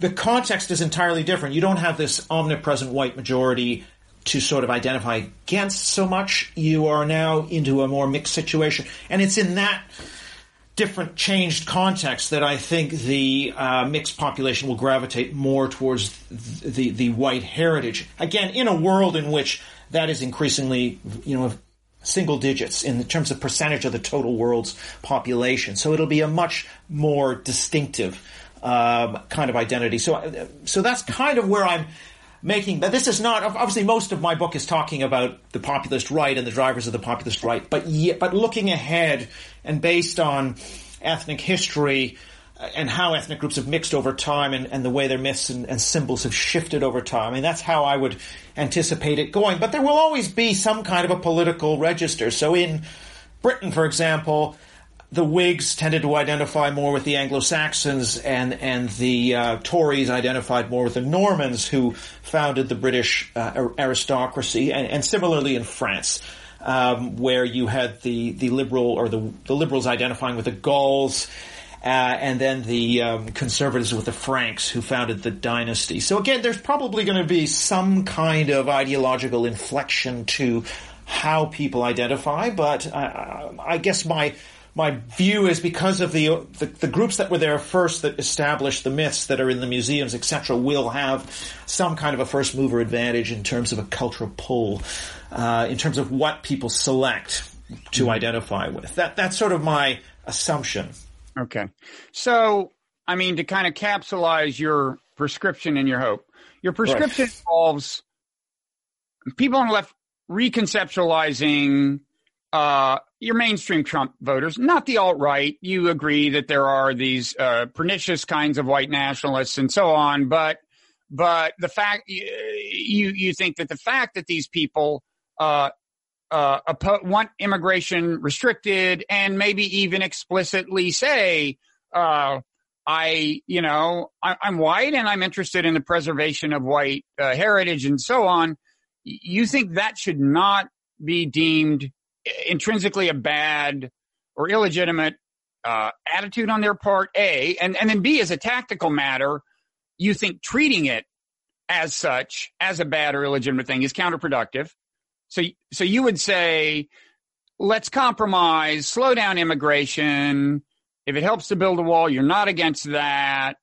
the context is entirely different. You don't have this omnipresent white majority to sort of identify against so much. You are now into a more mixed situation. And it's in that different changed context that I think the uh, mixed population will gravitate more towards the the white heritage. Again, in a world in which that is increasingly, you know, single digits in terms of percentage of the total world's population. So it'll be a much more distinctive um, kind of identity. So, so that's kind of where I'm making. But this is not obviously most of my book is talking about the populist right and the drivers of the populist right. But yet, but looking ahead and based on ethnic history uh, and how ethnic groups have mixed over time and, and the way their myths and, and, symbols have shifted over time. I mean, that's how I would anticipate it going. But there will always be some kind of a political register. So in Britain, for example, the Whigs tended to identify more with the Anglo-Saxons, and and the uh, Tories identified more with the Normans, who founded the British uh, aristocracy, and, and, similarly in France, um, where you had the the liberal or the the liberals identifying with the Gauls. Uh, and then the um, conservatives with the Franks who founded the dynasty. So again, there's probably going to be some kind of ideological inflection to how people identify, but uh, I guess my my view is because of the, the, the groups that were there first that established the myths that are in the museums, etc., will have some kind of a first mover advantage in terms of a cultural pull, uh, in terms of what people select to mm-hmm. identify with. That that's sort of my assumption. Okay, so I mean to kind of capsulize your prescription and your hope. Your prescription right. involves people on the left reconceptualizing uh, your mainstream Trump voters, not the alt right. You agree that there are these uh, pernicious kinds of white nationalists and so on, but but the fact you you think that the fact that these people uh, uh, want immigration restricted and maybe even explicitly say, uh, I, you know, I, am white and I'm interested in the preservation of white uh, heritage and so on. You think that should not be deemed intrinsically a bad or illegitimate uh, attitude on their part, A, and, and then B, as a tactical matter, you think treating it as such, as a bad or illegitimate thing is counterproductive. So, so you would say, let's compromise, slow down immigration. If it helps to build a wall, you're not against that.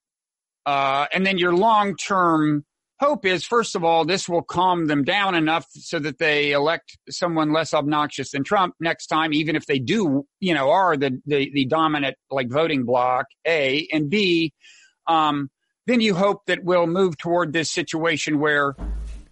Uh, and then your long term hope is, first of all, this will calm them down enough so that they elect someone less obnoxious than Trump next time, even if they do, you know, are the, the, the dominant like voting bloc, A, and B, um, then you hope that we'll move toward this situation where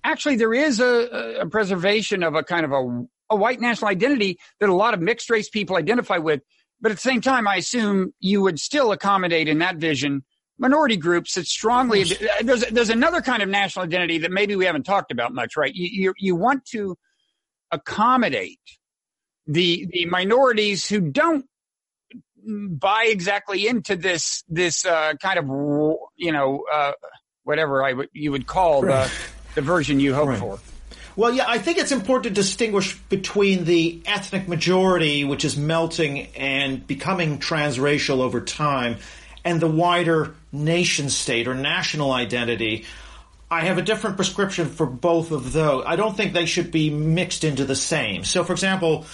actually there is a, a preservation of a kind of a, a white national identity that a lot of mixed race people identify with. But at the same time, I assume you would still accommodate in that vision minority groups that strongly there's there's another kind of national identity that maybe we haven't talked about much, right? You you, you want to accommodate the the minorities who don't buy exactly into this this uh, kind of you know uh, whatever I would you would call the the version you hope right. for. Well, yeah, I think it's important to distinguish between the ethnic majority, which is melting and becoming transracial over time, and the wider nation state or national identity. I have a different prescription for both of those. I don't think they should be mixed into the same. So, for example,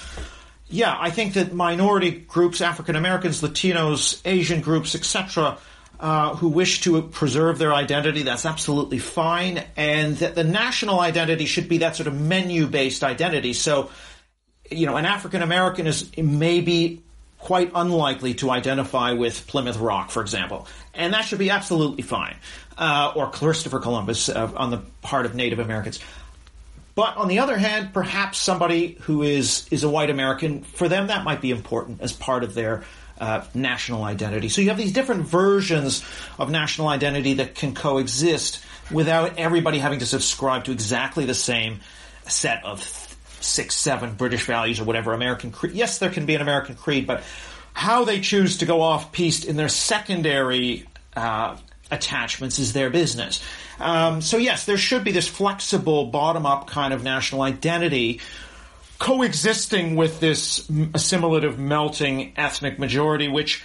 yeah, I think that minority groups, African Americans, Latinos, Asian groups, etc., uh, who wish to preserve their identity, that's absolutely fine. And that the national identity should be that sort of menu based identity. So, you know, an African American is maybe quite unlikely to identify with Plymouth Rock, for example. And that should be absolutely fine. Uh, or Christopher Columbus uh, on the part of Native Americans. But on the other hand, perhaps somebody who is, is a white American, for them that might be important as part of their uh, national identity. So you have these different versions of national identity that can coexist without everybody having to subscribe to exactly the same set of six, seven British values or whatever American creed. Yes, there can be an American creed, but how they choose to go off piste in their secondary uh, attachments is their business. Um, so yes, there should be this flexible bottom-up kind of national identity coexisting with this assimilative melting ethnic majority, which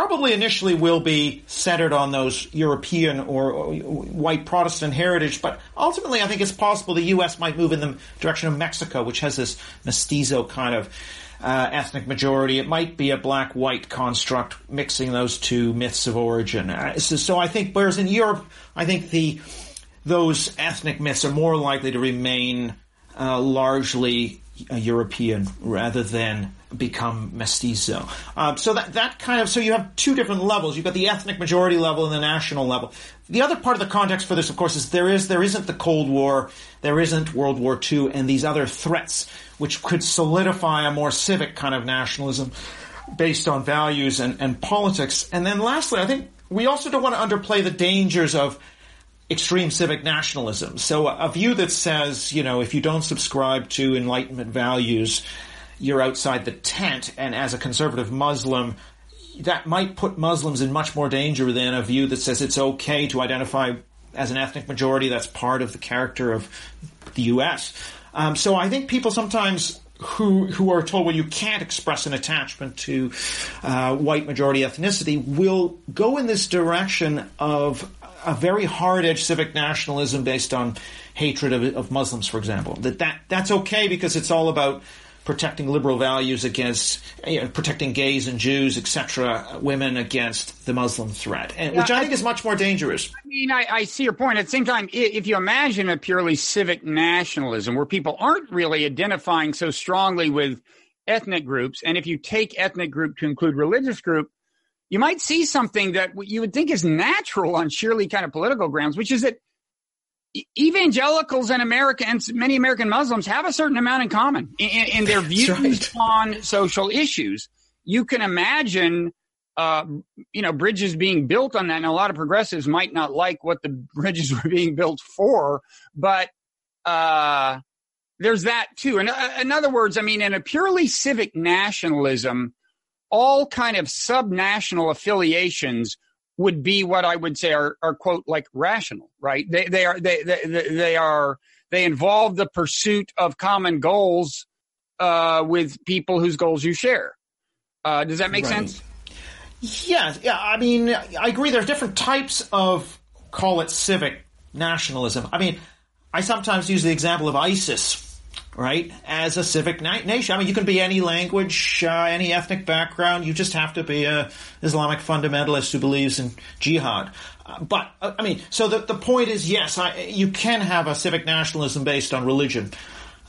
probably initially will be centered on those European or white Protestant heritage, but ultimately I think it's possible the U.S. might move in the direction of Mexico, which has this mestizo kind of uh, ethnic majority. It might be a black-white construct mixing those two myths of origin. Uh, so, so, I think, whereas in Europe, I think the those ethnic myths are more likely to remain uh, largely uh, European rather than become mestizo. Um, so that that kind of so you have two different levels. You've got the ethnic majority level and the national level. The other part of the context for this, of course, is there is there isn't the Cold War, there isn't World War II, and these other threats which could solidify a more civic kind of nationalism based on values and, and politics. And then lastly, I think we also don't want to underplay the dangers of extreme civic nationalism. So a view that says, you know, if you don't subscribe to Enlightenment values, you're outside the tent. And as a conservative Muslim, that might put Muslims in much more danger than a view that says it's okay to identify as an ethnic majority. That's part of the character of the U.S. Um, so I think people sometimes who who are told well you can't express an attachment to uh, white majority ethnicity will go in this direction of a very hard edged civic nationalism based on hatred of, of Muslims, for example. That that that's okay because it's all about protecting liberal values against you know, protecting gays and Jews, etc., women against the Muslim threat, and, yeah, which I, I, think is much more dangerous. I mean, I, I, see your point. At the same time, if you imagine a purely civic nationalism where people aren't really identifying so strongly with ethnic groups, and if you take ethnic group to include religious group, you might see something that you would think is natural on sheerly kind of political grounds, which is that evangelicals and Americans, many American Muslims have a certain amount in common in, in their views right. on social issues. You can imagine, uh, you know, bridges being built on that, and a lot of progressives might not like what the bridges were being built for, but uh, there's that too. And uh, in other words, I mean, in a purely civic nationalism, all kind of subnational affiliations would be what I would say are, are quote like rational, right? They they are they they, they are they involve the pursuit of common goals uh, with people whose goals you share. Uh, does that make right. sense? Yeah, yeah. I mean, I agree. There's different types of call it civic nationalism. I mean, I sometimes use the example of ISIS right? As a civic na- nation. I mean, you can be any language, uh, any ethnic background. You just have to be a Islamic fundamentalist who believes in jihad. Uh, but uh, I mean, so the the point is, yes, I, you can have a civic nationalism based on religion.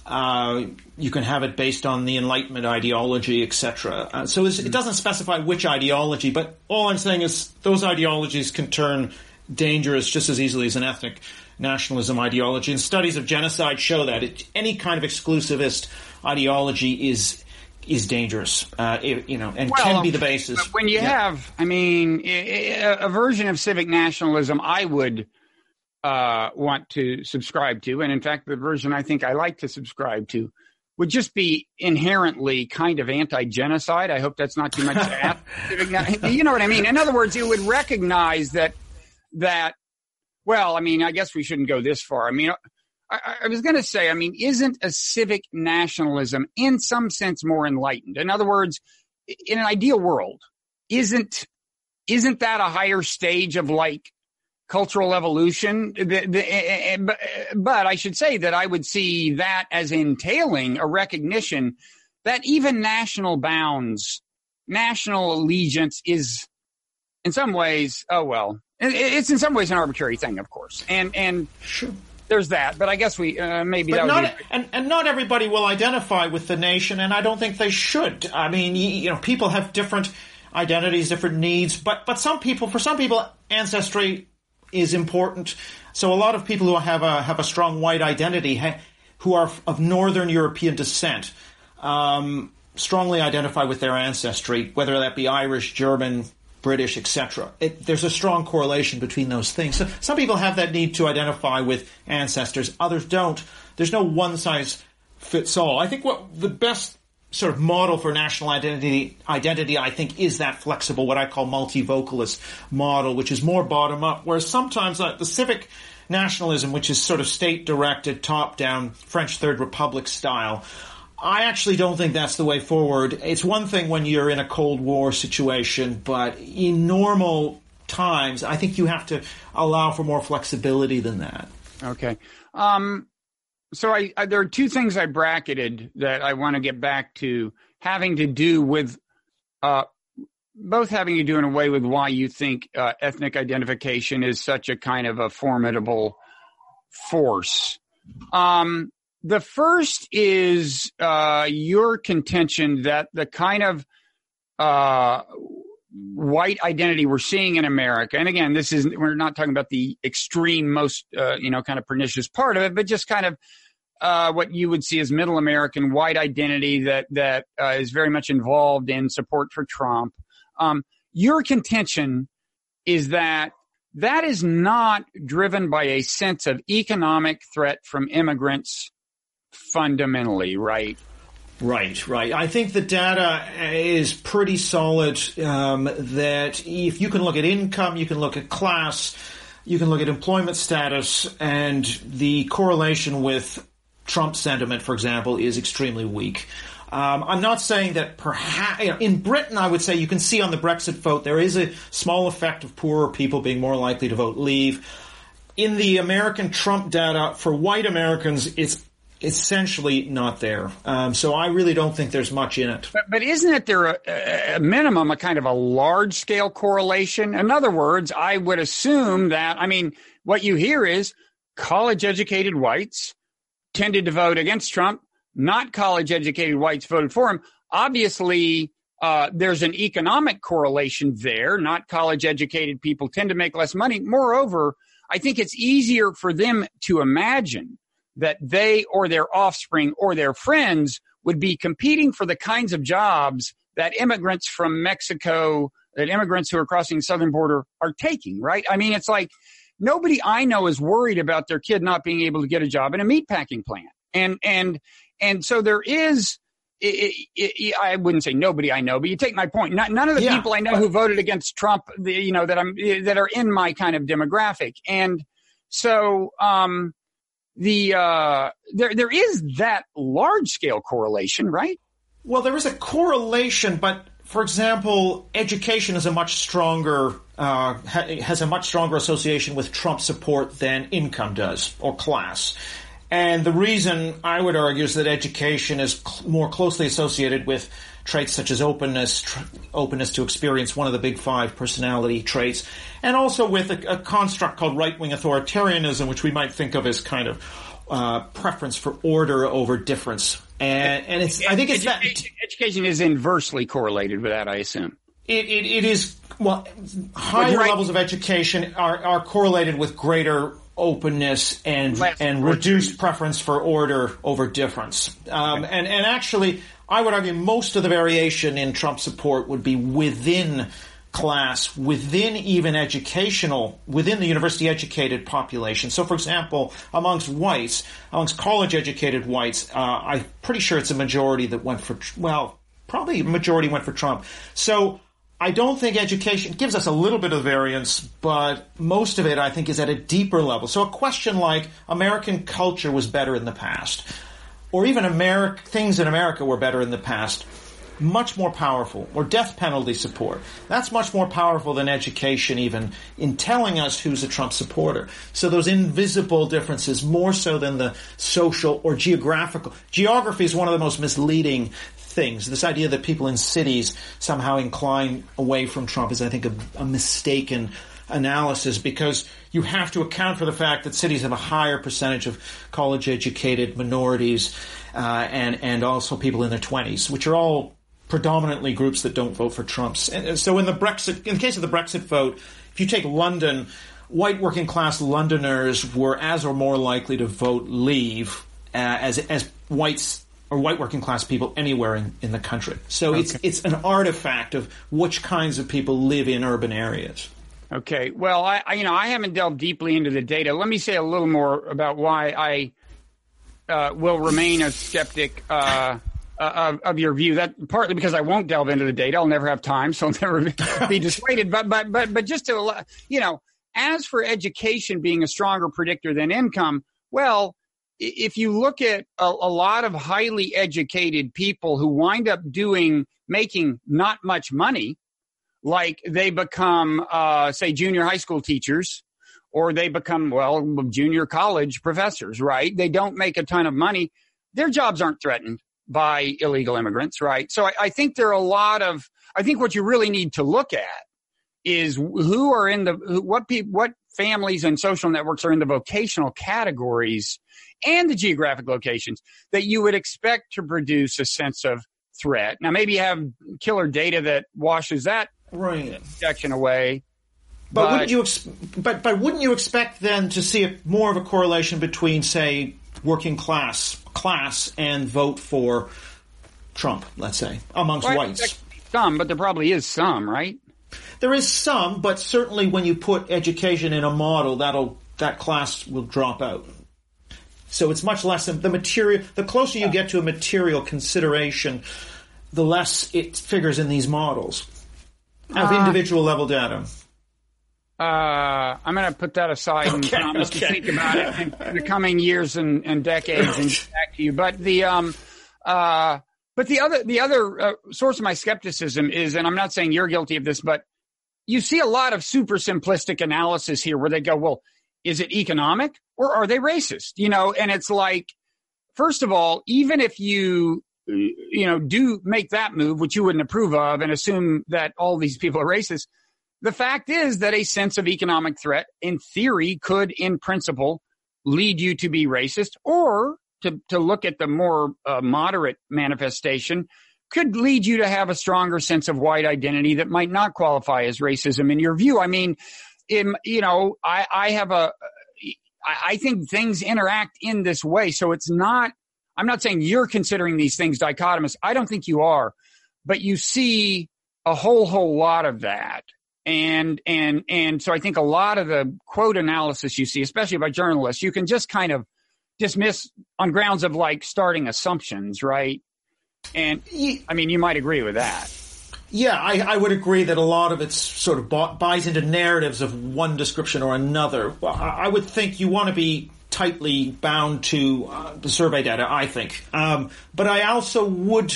Uh, you can have it based on the Enlightenment ideology, etc. Uh, so it doesn't specify which ideology, but all I'm saying is those ideologies can turn dangerous just as easily as an ethnic nationalism ideology. And studies of genocide show that it, any kind of exclusivist ideology is is dangerous, uh, it, you know, and well, can be the basis. When you yeah. have, I mean, a, a, version of civic nationalism, I would uh, want to subscribe to, and in fact, the version I think I like to subscribe to would just be inherently kind of anti-genocide. I hope that's not too much to ask. you know what I mean? In other words, it would recognize that that well, I mean, I guess we shouldn't go this far. I mean, I, I was going to say, I mean, isn't a civic nationalism in some sense more enlightened? In other words, in an ideal world, isn't isn't that a higher stage of like cultural evolution. The, the, eh, eh, but I should say that I would see that as entailing a recognition that even national bounds, national allegiance is in some ways, oh well, it's in some ways an arbitrary thing, of course. And, and sure. there's that, but I guess we, uh, maybe but that not, be... and, and not everybody will identify with the nation, and I don't think they should. I mean, you, you know, people have different identities, different needs, but, but some people, for some people, ancestry is important. So a lot of people who have a, have a strong white identity, ha, who are of Northern European descent, um, strongly identify with their ancestry, whether that be Irish, German, British, etc. There's a strong correlation between those things. So some people have that need to identify with ancestors, others don't. There's no one size fits all. I think what the best sort of model for national identity, identity, I think, is that flexible, what I call multi-vocalist model, which is more bottom up, whereas sometimes uh, the civic nationalism, which is sort of state directed, top down, French Third Republic style, I actually don't think that's the way forward. It's one thing when you're in a Cold War situation, but in normal times, I think you have to allow for more flexibility than that. Okay. Um, so I, I, there are two things I bracketed that I want to get back to having to do with, uh, both having to do in a way with why you think uh, ethnic identification is such a kind of a formidable force. Um, the first is uh, your contention that the kind of uh, white identity we're seeing in America, and again, this is we're not talking about the extreme, most uh, you know, kind of pernicious part of it, but just kind of uh, what you would see as middle American white identity that that uh, is very much involved in support for Trump. Um, your contention is that that is not driven by a sense of economic threat from immigrants fundamentally, right? Right, right. I think the data is pretty solid um, that if you can look at income, you can look at class, you can look at employment status, and the correlation with Trump sentiment, for example, is extremely weak. Um, I'm not saying that perhaps you know, in Britain, I would say you can see on the Brexit vote there is a small effect of poorer people being more likely to vote Leave. In the American Trump data for white Americans, it's essentially not there. Um, so I really don't think there's much in it. But, but isn't it there a, a, minimum a kind of a large scale correlation? In other words, I would assume that I mean what you hear is college educated whites tended to vote against Trump. Not college educated whites voted for him. Obviously, uh, there's an economic correlation there. Not college educated people tend to make less money. Moreover, I think it's easier for them to imagine that they or their offspring or their friends would be competing for the kinds of jobs that immigrants from Mexico, that immigrants who are crossing the southern border are taking, right? I mean, it's like nobody I know is worried about their kid not being able to get a job in a meatpacking plant. And, and, and so there is, it, it, it, I wouldn't say nobody I know, but you take my point. Not, none of the yeah. people I know who voted against Trump, the, you know, that I'm, that are in my kind of demographic. And so, um, the uh, there there is that large scale correlation, right? Well, there is a correlation, but for example, education is a much stronger uh, has a much stronger association with Trump support than income does or class. And the reason I would argue is that education is cl- more closely associated with traits such as openness, tr- openness to experience, one of the big five personality traits, and also with a, a construct called right-wing authoritarianism, which we might think of as kind of uh, preference for order over difference. And, and it's, I think it's education, that. Education is inversely correlated with that, I assume. It, it, it is, well, higher right. levels of education are, are correlated with greater openness and and reduced preference for order over difference. Um, and and actually, I would argue most of the variation in Trump support would be within class, within even educational, within the university educated population. So, for example, amongst whites, amongst college educated whites, uh, I'm pretty sure it's a majority that went for well, probably a majority went for Trump. So. I don't think education gives us a little bit of variance, but most of it I think is at a deeper level. So a question like American culture was better in the past or even America, things in America were better in the past. much more powerful, or death penalty support. That's much more powerful than education, even in telling us who's a Trump supporter. So those invisible differences, more so than the social or geographical. Geography is one of the most misleading things. This idea that people in cities somehow incline away from Trump is, I think, a, a mistaken analysis because you have to account for the fact that cities have a higher percentage of college educated minorities uh, and and also people in their 20s, which are all predominantly groups that don't vote for Trump's. And so in the Brexit, in the case of the Brexit vote, if you take London, white working class Londoners were as or more likely to vote Leave uh, as as whites or white working class people anywhere in, in the country. So okay. it's it's an artifact of which kinds of people live in urban areas. Okay. Well, I, I, you know I haven't delved deeply into the data. Let me say a little more about why I uh, will remain a skeptic uh, uh, of, of, your view. That partly because I won't delve into the data. I'll never have time, so I'll never be, be dissuaded. But but but but just to you know, as for education being a stronger predictor than income, well, if you look at a, a lot of highly educated people who wind up doing making not much money like they become, uh, say, junior high school teachers, or they become, well, junior college professors, right? They don't make a ton of money. Their jobs aren't threatened by illegal immigrants, right? So I, I think there are a lot of, I think what you really need to look at is who are in the, what people, what families and social networks are in the vocational categories and the geographic locations that you would expect to produce a sense of threat. Now, maybe you have killer data that washes that right. projection away. But, but, wouldn't you ex- but but wouldn't you expect then to see a, more of a correlation between say working class class and vote for Trump, let's say, amongst well, whites? Some, but there probably is some, right? There is some, but certainly when you put education in a model, that'll that class will drop out. So it's much less the material. The closer you get to a material consideration, the less it figures in these models of uh, individual level data? Uh, I'm going to put that aside and promise okay. to think about it in, in, the coming years and, and decades and get back to you. But the um, uh, but the other the other uh, source of my skepticism is, and I'm not saying you're guilty of this, but you see a lot of super simplistic analysis here where they go, well, is it economic or are they racist? You know, and it's like, first of all, even if you you know, do make that move, which you wouldn't approve of, and assume that all these people are racist. The fact is that a sense of economic threat, in theory, could, in principle, lead you to be racist, or to, to look at the more uh, moderate manifestation, could lead you to have a stronger sense of white identity that might not qualify as racism in your view. I mean, in, you know, I, I have a, I think things interact in this way. So it's not I'm not saying you're considering these things dichotomous. I don't think you are, but you see a whole, whole lot of that. And, and, and so I think a lot of the quote analysis you see, especially by journalists, you can just kind of dismiss on grounds of like starting assumptions, right? And I mean, you might agree with that. Yeah, I, I, would agree that a lot of it sort of buys into narratives of one description or another. Well, I would think you want to be tightly bound to uh, survey data, I think. Um, but I also would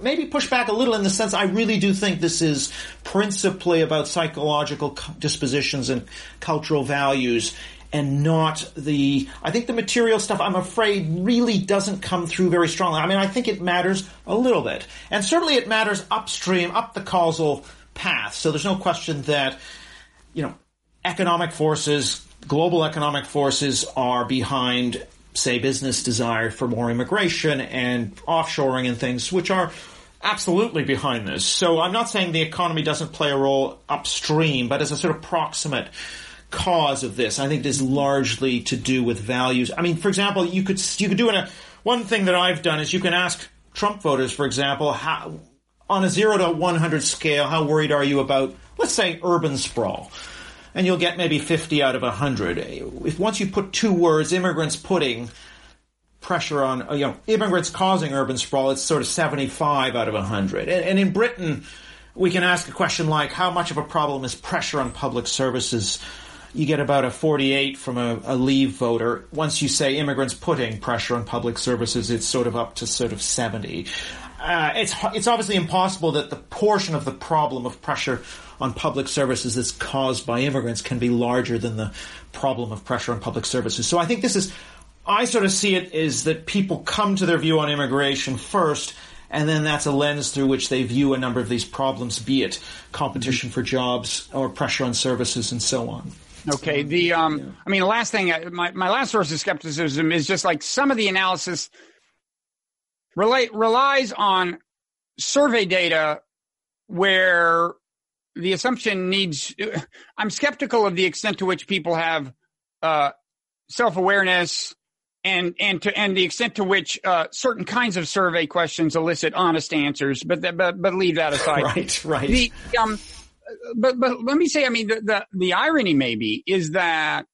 maybe push back a little in the sense I really do think this is principally about psychological dispositions and cultural values and not the I think the material stuff I'm afraid really doesn't come through very strongly. I mean I think it matters a little bit. And certainly it matters upstream up the causal path. So there's no question that you know economic forces global economic forces are behind, say, business desire for more immigration and offshoring and things, which are absolutely behind this. So I'm not saying the economy doesn't play a role upstream, but as a sort of proximate cause of this, I think it is largely to do with values. I mean, for example, you could you could do a one thing that I've done is you can ask Trump voters, for example, how on a zero to 100 scale, how worried are you about, let's say, urban sprawl? And you'll get maybe 50 out of 100. If once you put two words, immigrants putting pressure on, you know, immigrants causing urban sprawl, it's sort of 75 out of 100. And, and in Britain, we can ask a question like, how much of a problem is pressure on public services? You get about a 48 from a, a leave voter. Once you say immigrants putting pressure on public services, it's sort of up to sort of 70. Uh, it's it's obviously impossible that the portion of the problem of pressure on public services that's caused by immigrants can be larger than the problem of pressure on public services. So I think this is, I sort of see it is that people come to their view on immigration first, and then that's a lens through which they view a number of these problems, be it competition for jobs or pressure on services and so on. Okay. The um, yeah. I mean, the last thing, my my last source of skepticism is just like some of the analysis relate relies on survey data where the assumption needs. I'm skeptical of the extent to which people have uh, self awareness and and to and the extent to which uh, certain kinds of survey questions elicit honest answers. But but but leave that aside. right. Right. The, um, but but let me say, I mean, the, the the irony maybe is that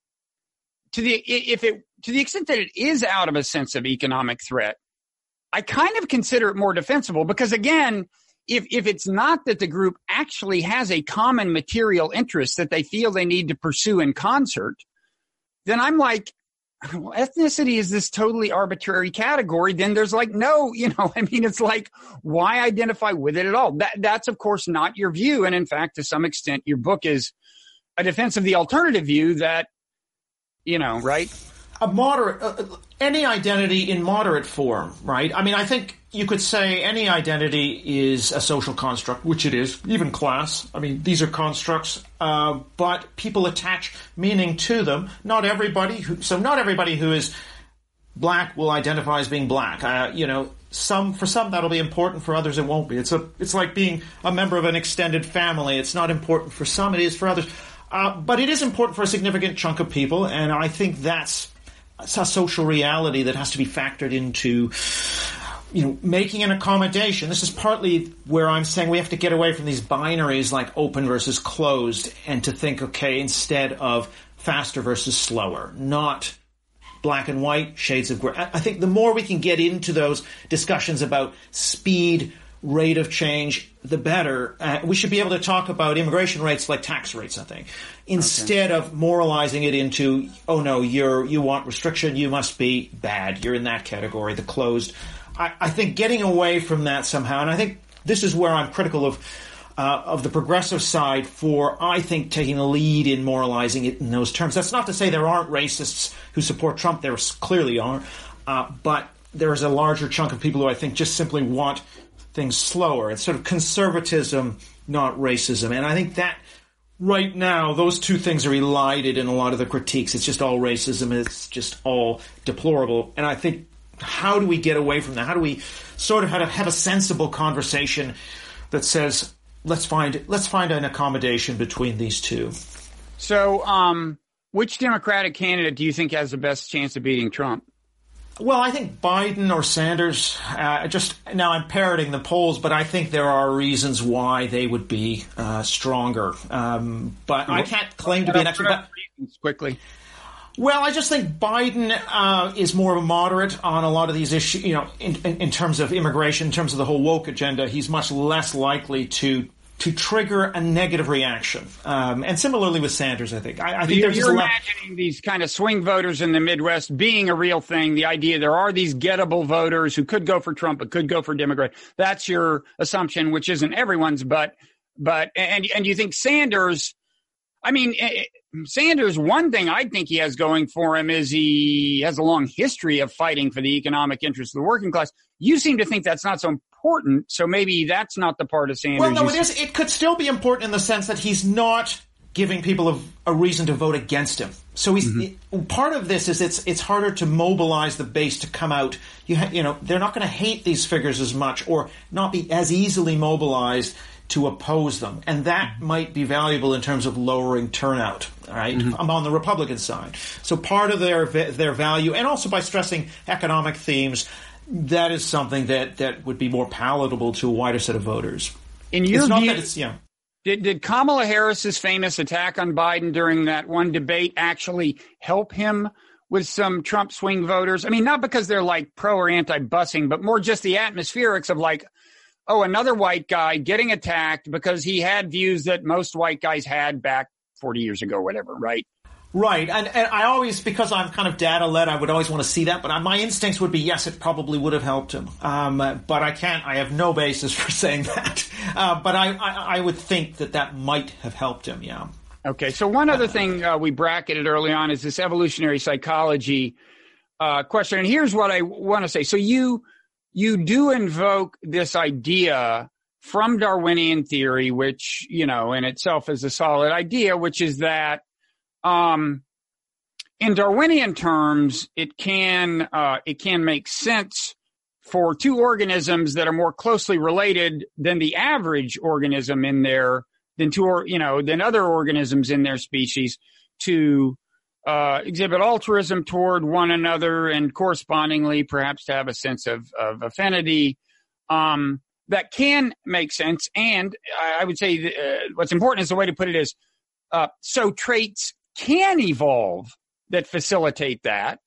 to the if it to the extent that it is out of a sense of economic threat, I kind of consider it more defensible because again, if if it's not that the group actually has a common material interest that they feel they need to pursue in concert, then I'm like, well, ethnicity is this totally arbitrary category. Then there's like, no, you know, I mean, it's like, why identify with it at all? That, that's of course not your view. And in fact, to some extent, your book is a defense of the alternative view that, you know, right? A moderate, uh, uh, any identity in moderate form, right? I mean, I think you could say any identity is a social construct, which it is, even class. I mean, these are constructs, uh, but people attach meaning to them. Not everybody, who, so not everybody who is black will identify as being black. Uh, you know, some for some that'll be important, for others it won't be. It's a, it's like being a member of an extended family. It's not important for some, it is for others. Uh, but it is important for a significant chunk of people, and I think that's it's a social reality that has to be factored into you know, making an accommodation. This is partly where I'm saying we have to get away from these binaries like open versus closed and to think, okay, instead of faster versus slower, not black and white, shades of gray. I think the more we can get into those discussions about speed, rate of change, the better. Uh, we should be able to talk about immigration rates like tax rates, I think, instead okay. of moralizing it into, oh no, you're you want restriction, you must be bad. You're in that category, the closed. I, I think getting away from that somehow, and I think this is where I'm critical of. Uh, of the progressive side for, I think, taking the lead in moralizing it in those terms. That's not to say there aren't racists who support Trump. There clearly are. Uh, but there's a larger chunk of people who I think just simply want things slower. It's sort of conservatism, not racism. And I think that right now, those two things are elided in a lot of the critiques. It's just all racism. It's just all deplorable. And I think, how do we get away from that? How do we sort of have a, have a sensible conversation that says, let's find, let's find an accommodation between these two? So, um, which Democratic candidate do you think has the best chance of beating Trump? Well, I think Biden or Sanders. Uh, just now, I'm parroting the polls, but I think there are reasons why they would be uh, stronger. Um, but I can't claim to be an expert. Quickly. Well, I just think Biden uh, is more of a moderate on a lot of these issues. You know, in, in, in terms of immigration, in terms of the whole woke agenda, he's much less likely to to trigger a negative reaction. Um, and similarly with Sanders, I think. I, I think you're, you're imagining these kind of swing voters in the Midwest being a real thing. The idea there are these gettable voters who could go for Trump but could go for Democrat. That's your assumption, which isn't everyone's, but but and and you think Sanders. I mean, Sanders. One thing I think he has going for him is he has a long history of fighting for the economic interests of the working class. You seem to think that's not so important. So maybe that's not the part of Sanders. Well, no, it is. It could still be important in the sense that he's not giving people a, a reason to vote against him. So he's mm-hmm. part of this is it's it's harder to mobilize the base to come out. You ha, you know they're not going to hate these figures as much or not be as easily mobilized to oppose them, and that mm-hmm. might be valuable in terms of lowering turnout. Right? mm-hmm. I'm on the Republican side, so part of their their value, and also by stressing economic themes, that is something that, that would be more palatable to a wider set of voters. In your view, yeah. Did, did Kamala Harris's famous attack on Biden during that one debate actually help him with some Trump swing voters? I mean, not because they're like pro or anti busing, but more just the atmospherics of like, oh, another white guy getting attacked because he had views that most white guys had back 40 years ago, whatever, right? Right, and, and I always, because I'm kind of data led, I would always want to see that. But my instincts would be yes, it probably would have helped him. Um, but I can't. I have no basis for saying that. Uh, but I, I, I, would think that that might have helped him. Yeah. Okay. So one other thing uh, we bracketed early on is this evolutionary psychology uh, question, and here's what I want to say. So you you do invoke this idea from Darwinian theory, which you know in itself is a solid idea, which is that um, in Darwinian terms, it can uh, it can make sense for two organisms that are more closely related than the average organism in their than two or you know than other organisms in their species to uh, exhibit altruism toward one another and correspondingly perhaps to have a sense of, of affinity. Um, that can make sense and i would say uh, what's important is the way to put it is uh, so traits can evolve that facilitate that.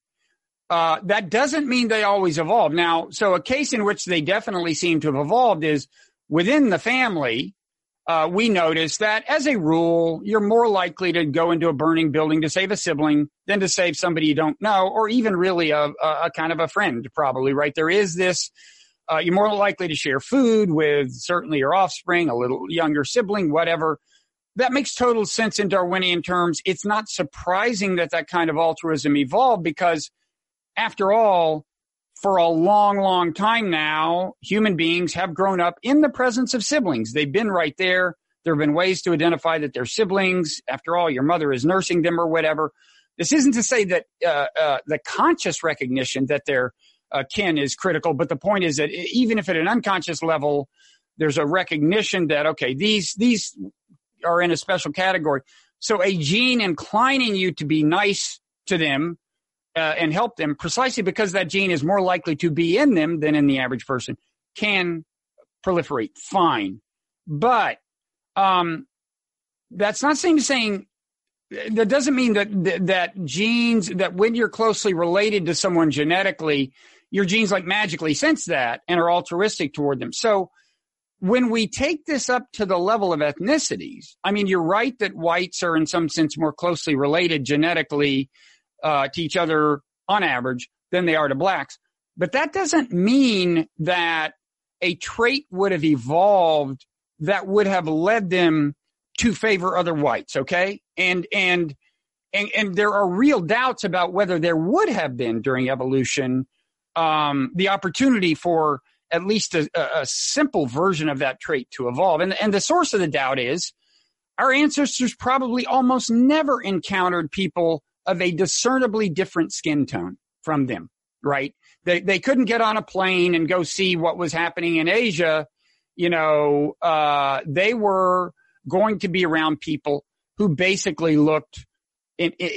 Uh, that doesn't mean they always evolve. Now, so a case in which they definitely seem to have evolved is within the family. Uh, we notice that as a rule, you're more likely to go into a burning building to save a sibling than to save somebody you don't know, or even really a, a, kind of a friend, probably, right? There is this, uh, you're more likely to share food with certainly your offspring, a little younger sibling, whatever that makes total sense in Darwinian terms. It's not surprising that that kind of altruism evolved because, after all, for a long, long time now, human beings have grown up in the presence of siblings. They've been right there. There have been ways to identify that they're siblings. After all, your mother is nursing them or whatever. This isn't to say that uh, uh, the conscious recognition that they're uh, kin is critical, but the point is that even if at an unconscious level, there's a recognition that okay, these these are in a special category. So a gene inclining you to be nice to them uh, and help them precisely because that gene is more likely to be in them than in the average person can proliferate. Fine. But, um, that's not saying saying that doesn't mean that, that, that genes that when you're closely related to someone genetically, your genes like magically sense that and are altruistic toward them. So when we take this up to the level of ethnicities, I mean, you're right that whites are in some sense more closely related genetically uh, to each other on average than they are to blacks. But that doesn't mean that a trait would have evolved that would have led them to favor other whites. Okay. And, and, and, and there are real doubts about whether there would have been during evolution, um, the opportunity for at least a, a simple version of that trait to evolve. And, and the source of the doubt is our ancestors probably almost never encountered people of a discernibly different skin tone from them, right? They, they couldn't get on a plane and go see what was happening in Asia. You know, uh, they were going to be around people who basically looked in, in,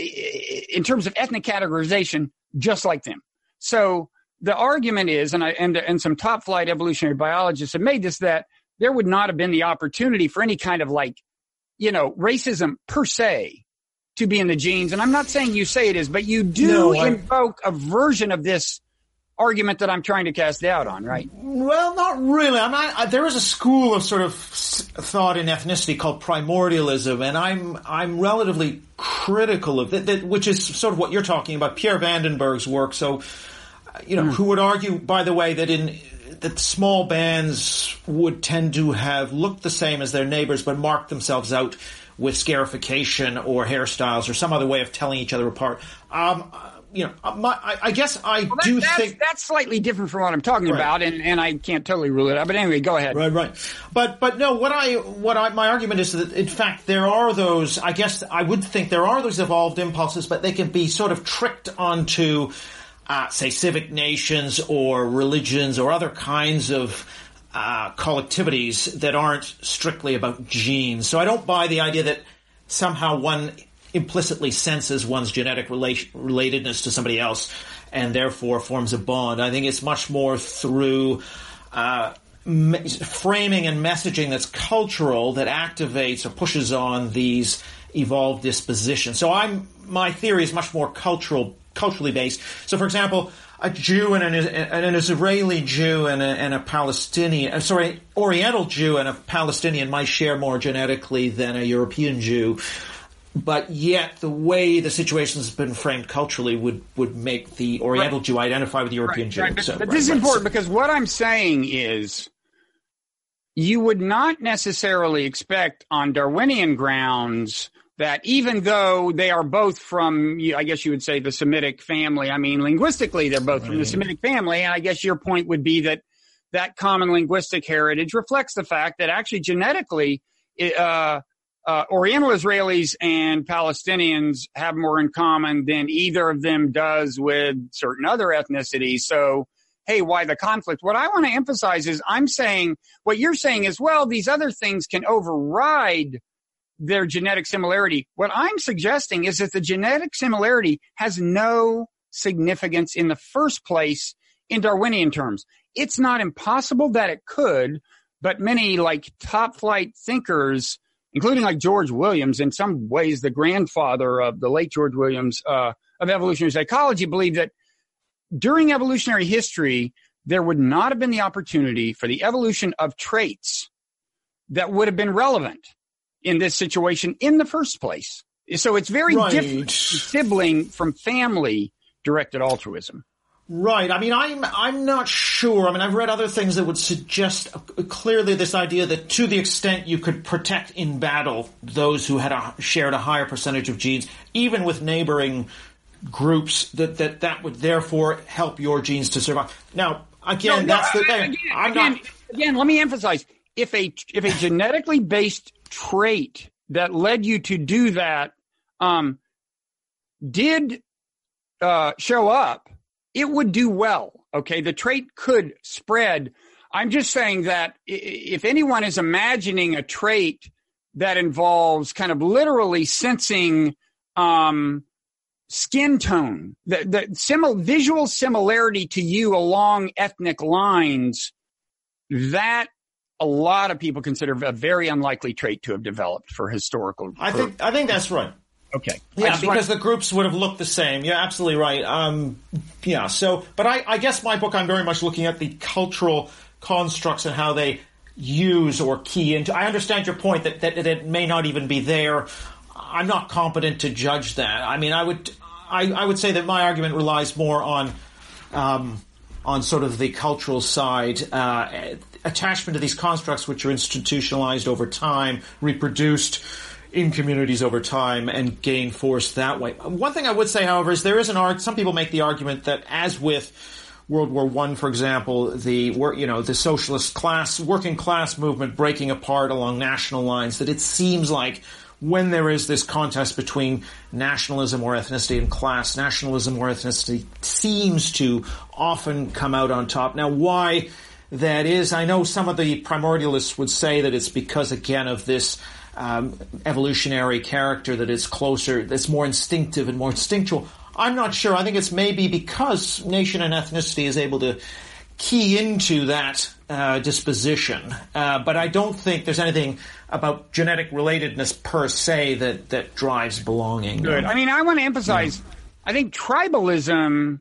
in terms of ethnic categorization just like them. So the argument is, and I and and some top flight evolutionary biologists have made this that there would not have been the opportunity for any kind of like, you know, racism per se to be in the genes. And I'm not saying you say it is, but you do no, invoke a version of this argument that I'm trying to cast doubt on, right? Well, not really. I'm not, I, there is a school of sort of thought in ethnicity called primordialism, and I'm I'm relatively critical of that, that which is sort of what you're talking about, Pierre van den Berghe's work. So you know, mm. who would argue, by the way, that in that small bands would tend to have looked the same as their neighbors, but marked themselves out with scarification or hairstyles or some other way of telling each other apart. Um, you know, uh, my, I, I, guess I well, that, do that's, think that's slightly different from what I'm talking right. about, and, and I can't totally rule it out. But anyway, go ahead. Right, right. But but no, what I what I my argument is that in fact there are those. I guess I would think there are those evolved impulses, but they can be sort of tricked onto uh, say, civic nations or religions or other kinds of uh, collectivities that aren't strictly about genes. So I don't buy the idea that somehow one implicitly senses one's genetic relation, relatedness to somebody else and therefore forms a bond. I think it's much more through uh, framing and messaging that's cultural that activates or pushes on these evolved dispositions. So I'm my theory is much more cultural culturally based. So, for example, a Jew and an, an Israeli Jew and a, and a Palestinian, uh, sorry, Oriental Jew and a Palestinian might share more genetically than a European Jew. but yet the way the situation has been framed culturally would, would make the Oriental right. Jew identify with the European right, Jew. Right. But, so, but this is important because what I'm saying is you would not necessarily expect on Darwinian grounds that even though they are both from, I guess you would say the Semitic family, I mean, linguistically, they're both from the Semitic family. And I guess your point would be that that common linguistic heritage reflects the fact that actually genetically, uh, uh, Oriental Israelis and Palestinians have more in common than either of them does with certain other ethnicities. So, hey, why the conflict? What I want to emphasize is I'm saying what you're saying is, well, these other things can override their genetic similarity. What I'm suggesting is that the genetic similarity has no significance in the first place in Darwinian terms. It's not impossible that it could, but many like top flight thinkers including like George Williams, in some ways the grandfather of the late George Williams uh, of evolutionary psychology, believed that during evolutionary history, there would not have been the opportunity for the evolution of traits that would have been relevant in this situation in the first place. So it's very right. different sibling from family directed altruism. Right. I mean, I'm I'm not sure. I mean, I've read other things that would suggest clearly this idea that to the extent you could protect in battle those who had a, shared a higher percentage of genes, even with neighboring groups, that that that would therefore help your genes to survive. Now, again, no, that's the thing. Again, I'm again, not. Again, let me emphasize: if a if a genetically based trait that led you to do that um, did uh, show up it would do well. Okay. The trait could spread. I'm just saying that if anyone is imagining a trait that involves kind of literally sensing, um, skin tone, the, the simil- visual similarity to you along ethnic lines, that a lot of people consider a very unlikely trait to have developed for historical. I think I think that's right. Okay. Yeah, because the groups would have looked the same. You're absolutely right. Um, yeah. So, but I, I guess my book, I'm very much looking at the cultural constructs and how they use or key into. I understand your point that, that, that it may not even be there. I'm not competent to judge that. I mean, I would, I, I would say that my argument relies more on, um, on sort of the cultural side, uh, attachment to these constructs which are institutionalized over time, reproduced, in communities over time and gain force that way. One thing I would say, however, is there is an arg. Some people make the argument that, as with World War One, for example, the you know the socialist class, working class movement breaking apart along national lines, that it seems like when there is this contest between nationalism or ethnicity and class, nationalism or ethnicity seems to often come out on top. Now, why that is, I know some of the primordialists would say that it's because again of this um, evolutionary character that is closer, that's more instinctive and more instinctual. I'm not sure. I think it's maybe because nation and ethnicity is able to key into that uh, disposition. Uh, but I don't think there's anything about genetic relatedness per se that, that drives belonging. Good. I mean, I want to emphasize, yeah. I think tribalism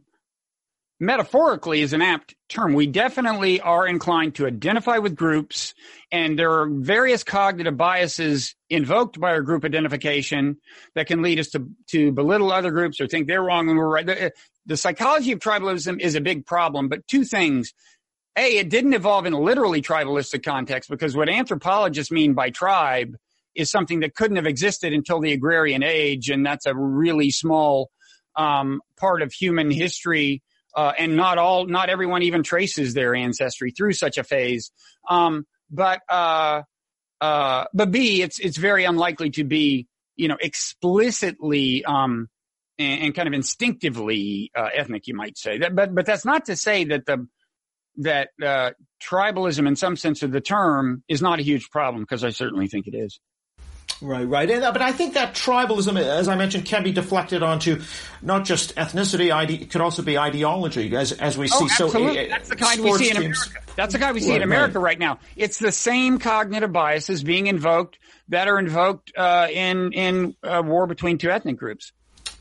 metaphorically is an apt term. We definitely are inclined to identify with groups, and there are various cognitive biases invoked by our group identification that can lead us to, to belittle other groups or think they're wrong and we're right. The, the psychology of tribalism is a big problem, but two things. A, it didn't evolve in a literally tribalistic context because what anthropologists mean by tribe is something that couldn't have existed until the agrarian age, and that's a really small um, part of human history uh, and not all, not everyone even traces their ancestry through such a phase. Um, but uh, uh, but B, it's it's very unlikely to be you know explicitly um, and, and kind of instinctively uh, ethnic, you might say. That, but but that's not to say that the that uh, tribalism, in some sense of the term, is not a huge problem because I certainly think it is. Right, right. And, uh, but I think that tribalism, as I mentioned, can be deflected onto not just ethnicity, ide- it could also be ideology, as, as we see. Oh, absolutely. So, uh, That's the kind we see in America. That's the kind we see right, in America right. right. now. It's the same cognitive biases being invoked that are invoked uh, in, in a war between two ethnic groups.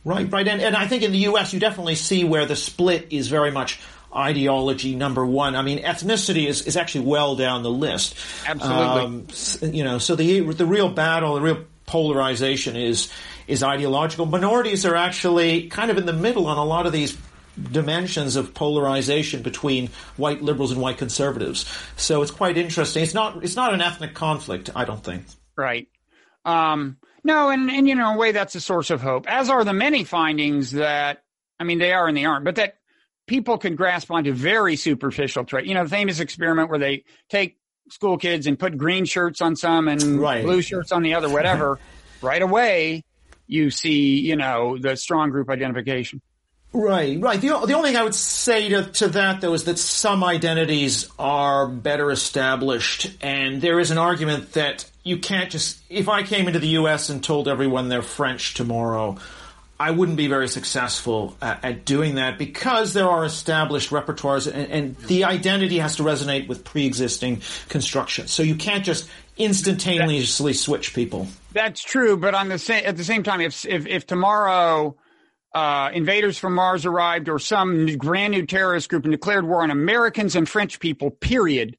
Right, right. And, and I think in the U.S., you definitely see where the split is very much ideology number one. I mean, ethnicity is, is actually well down the list. Absolutely. Um, you know, so the the real battle, the real polarization is is ideological. Minorities are actually kind of in the middle on a lot of these dimensions of polarization between white liberals and white conservatives. So it's quite interesting. It's not it's not an ethnic conflict, I don't think. Right. Um, no, and, and you know, in a way that's a source of hope, as are the many findings that I mean they are and they aren't, but that people can grasp onto very superficial trait. You know, the famous experiment where they take school kids and put green shirts on some and right. blue shirts on the other, whatever. right away, you see, you know, the strong group identification. Right, right. The, the only thing I would say to, to that, though, is that some identities are better established, and there is an argument that you can't just. If I came into the U.S. and told everyone they're French tomorrow, I wouldn't be very successful at, at doing that because there are established repertoires, and, and the identity has to resonate with pre-existing construction. So you can't just instantaneously switch people. That's true, but on the same at the same time, if if, if tomorrow uh, invaders from Mars arrived or some brand new terrorist group and declared war on Americans and French people, period,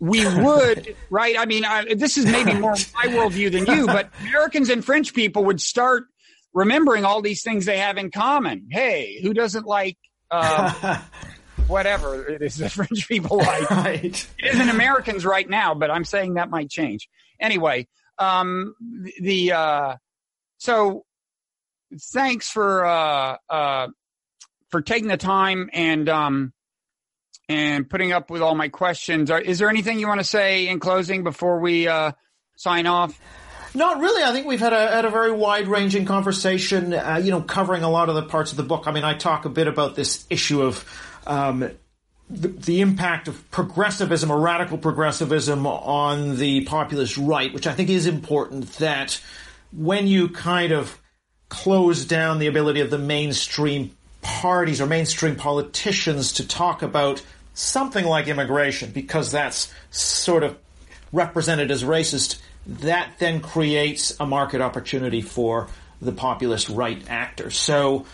we would, right? I mean, I, this is maybe more my worldview than you, but Americans and French people would start remembering all these things they have in common. Hey, who doesn't like uh, whatever it is the French people like? Right. It isn't Americans right now, but I'm saying that might change. Anyway, um, the uh, so thanks for uh, uh, for taking the time and um, and putting up with all my questions. Is there anything you want to say in closing before we uh, sign off? Not really. I think we've had a, had a very wide ranging conversation, uh, you know, covering a lot of the parts of the book. I mean, I talk a bit about this issue of um, the, the, impact of progressivism or radical progressivism on the populist right, which I think is important that when you kind of close down the ability of the mainstream parties or mainstream politicians to talk about something like immigration because that's sort of represented as racist, that then creates a market opportunity for the populist right actor. So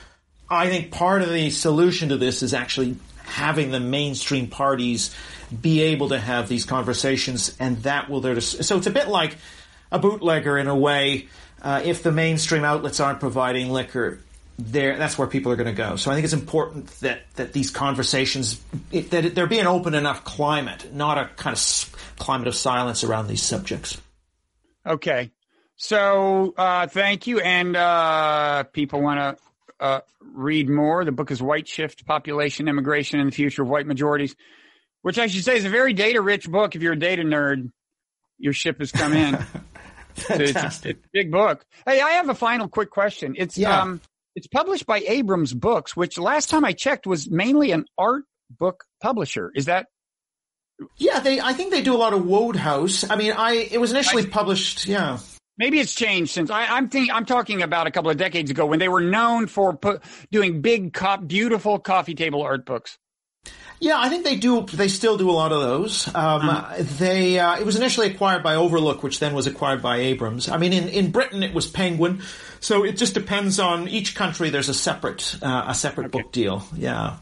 I think part of the solution to this is actually having the mainstream parties be able to have these conversations and that will there so it's a bit like a bootlegger in a way uh, if the mainstream outlets aren't providing liquor, there that's where people are going to go. So I think it's important that that these conversations it, that there be an open enough climate, not a kind of climate of silence around these subjects. Okay, so uh, thank you, and uh, people want to uh, read more. The book is White Shift: Populism, Immigration, and the Future of White Majorities, which I should say is a very data-rich book. If you're a data nerd, your ship has come in. It's, it's, a big book. Hey, I have a final quick question. It's yeah. um, it's published by Abrams Books, which last time I checked was mainly an art book publisher. Is that? Yeah, they. I think they do a lot of Wodehouse. I mean, I it was initially I, published. Yeah. Maybe it's changed since I, am thinking. I'm talking about a couple of decades ago when they were known for pu- doing big, co- beautiful coffee table art books. Yeah, I think they do. They still do a lot of those. Um, mm. They uh, it was initially acquired by Overlook, which then was acquired by Abrams. I mean, in, in Britain it was Penguin, so it just depends on each country. There's a separate uh, a separate okay. book deal. Yeah.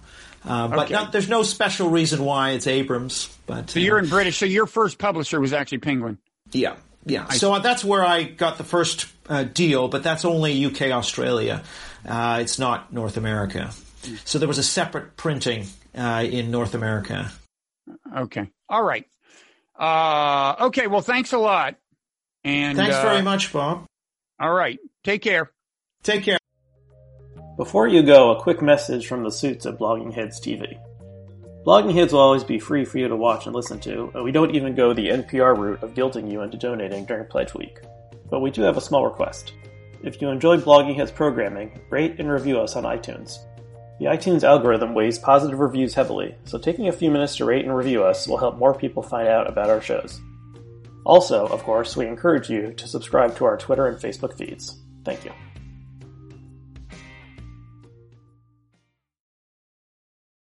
Uh, but okay. not, there's no special reason why it's Abrams. But so you're in British. So your first publisher was actually Penguin. Yeah, yeah. I so that's where I got the first uh, deal, but that's only UK Australia. Uh, it's not North America. So there was a separate printing uh, in North America. Okay. All right. Uh, okay. Well, thanks a lot. And thanks very uh, much, Bob. All right. Take care. Take care. Before you go, a quick message from the suits at Bloggingheads TV. Bloggingheads will always be free for you to watch and listen to, and we don't even go the NPR route of guilting you into donating during Pledge Week. But we do have a small request. If you enjoy Bloggingheads programming, rate and review us on iTunes. The iTunes algorithm weighs positive reviews heavily, so taking a few minutes to rate and review us will help more people find out about our shows. Also, of course, we encourage you to subscribe to our Twitter and Facebook feeds. Thank you.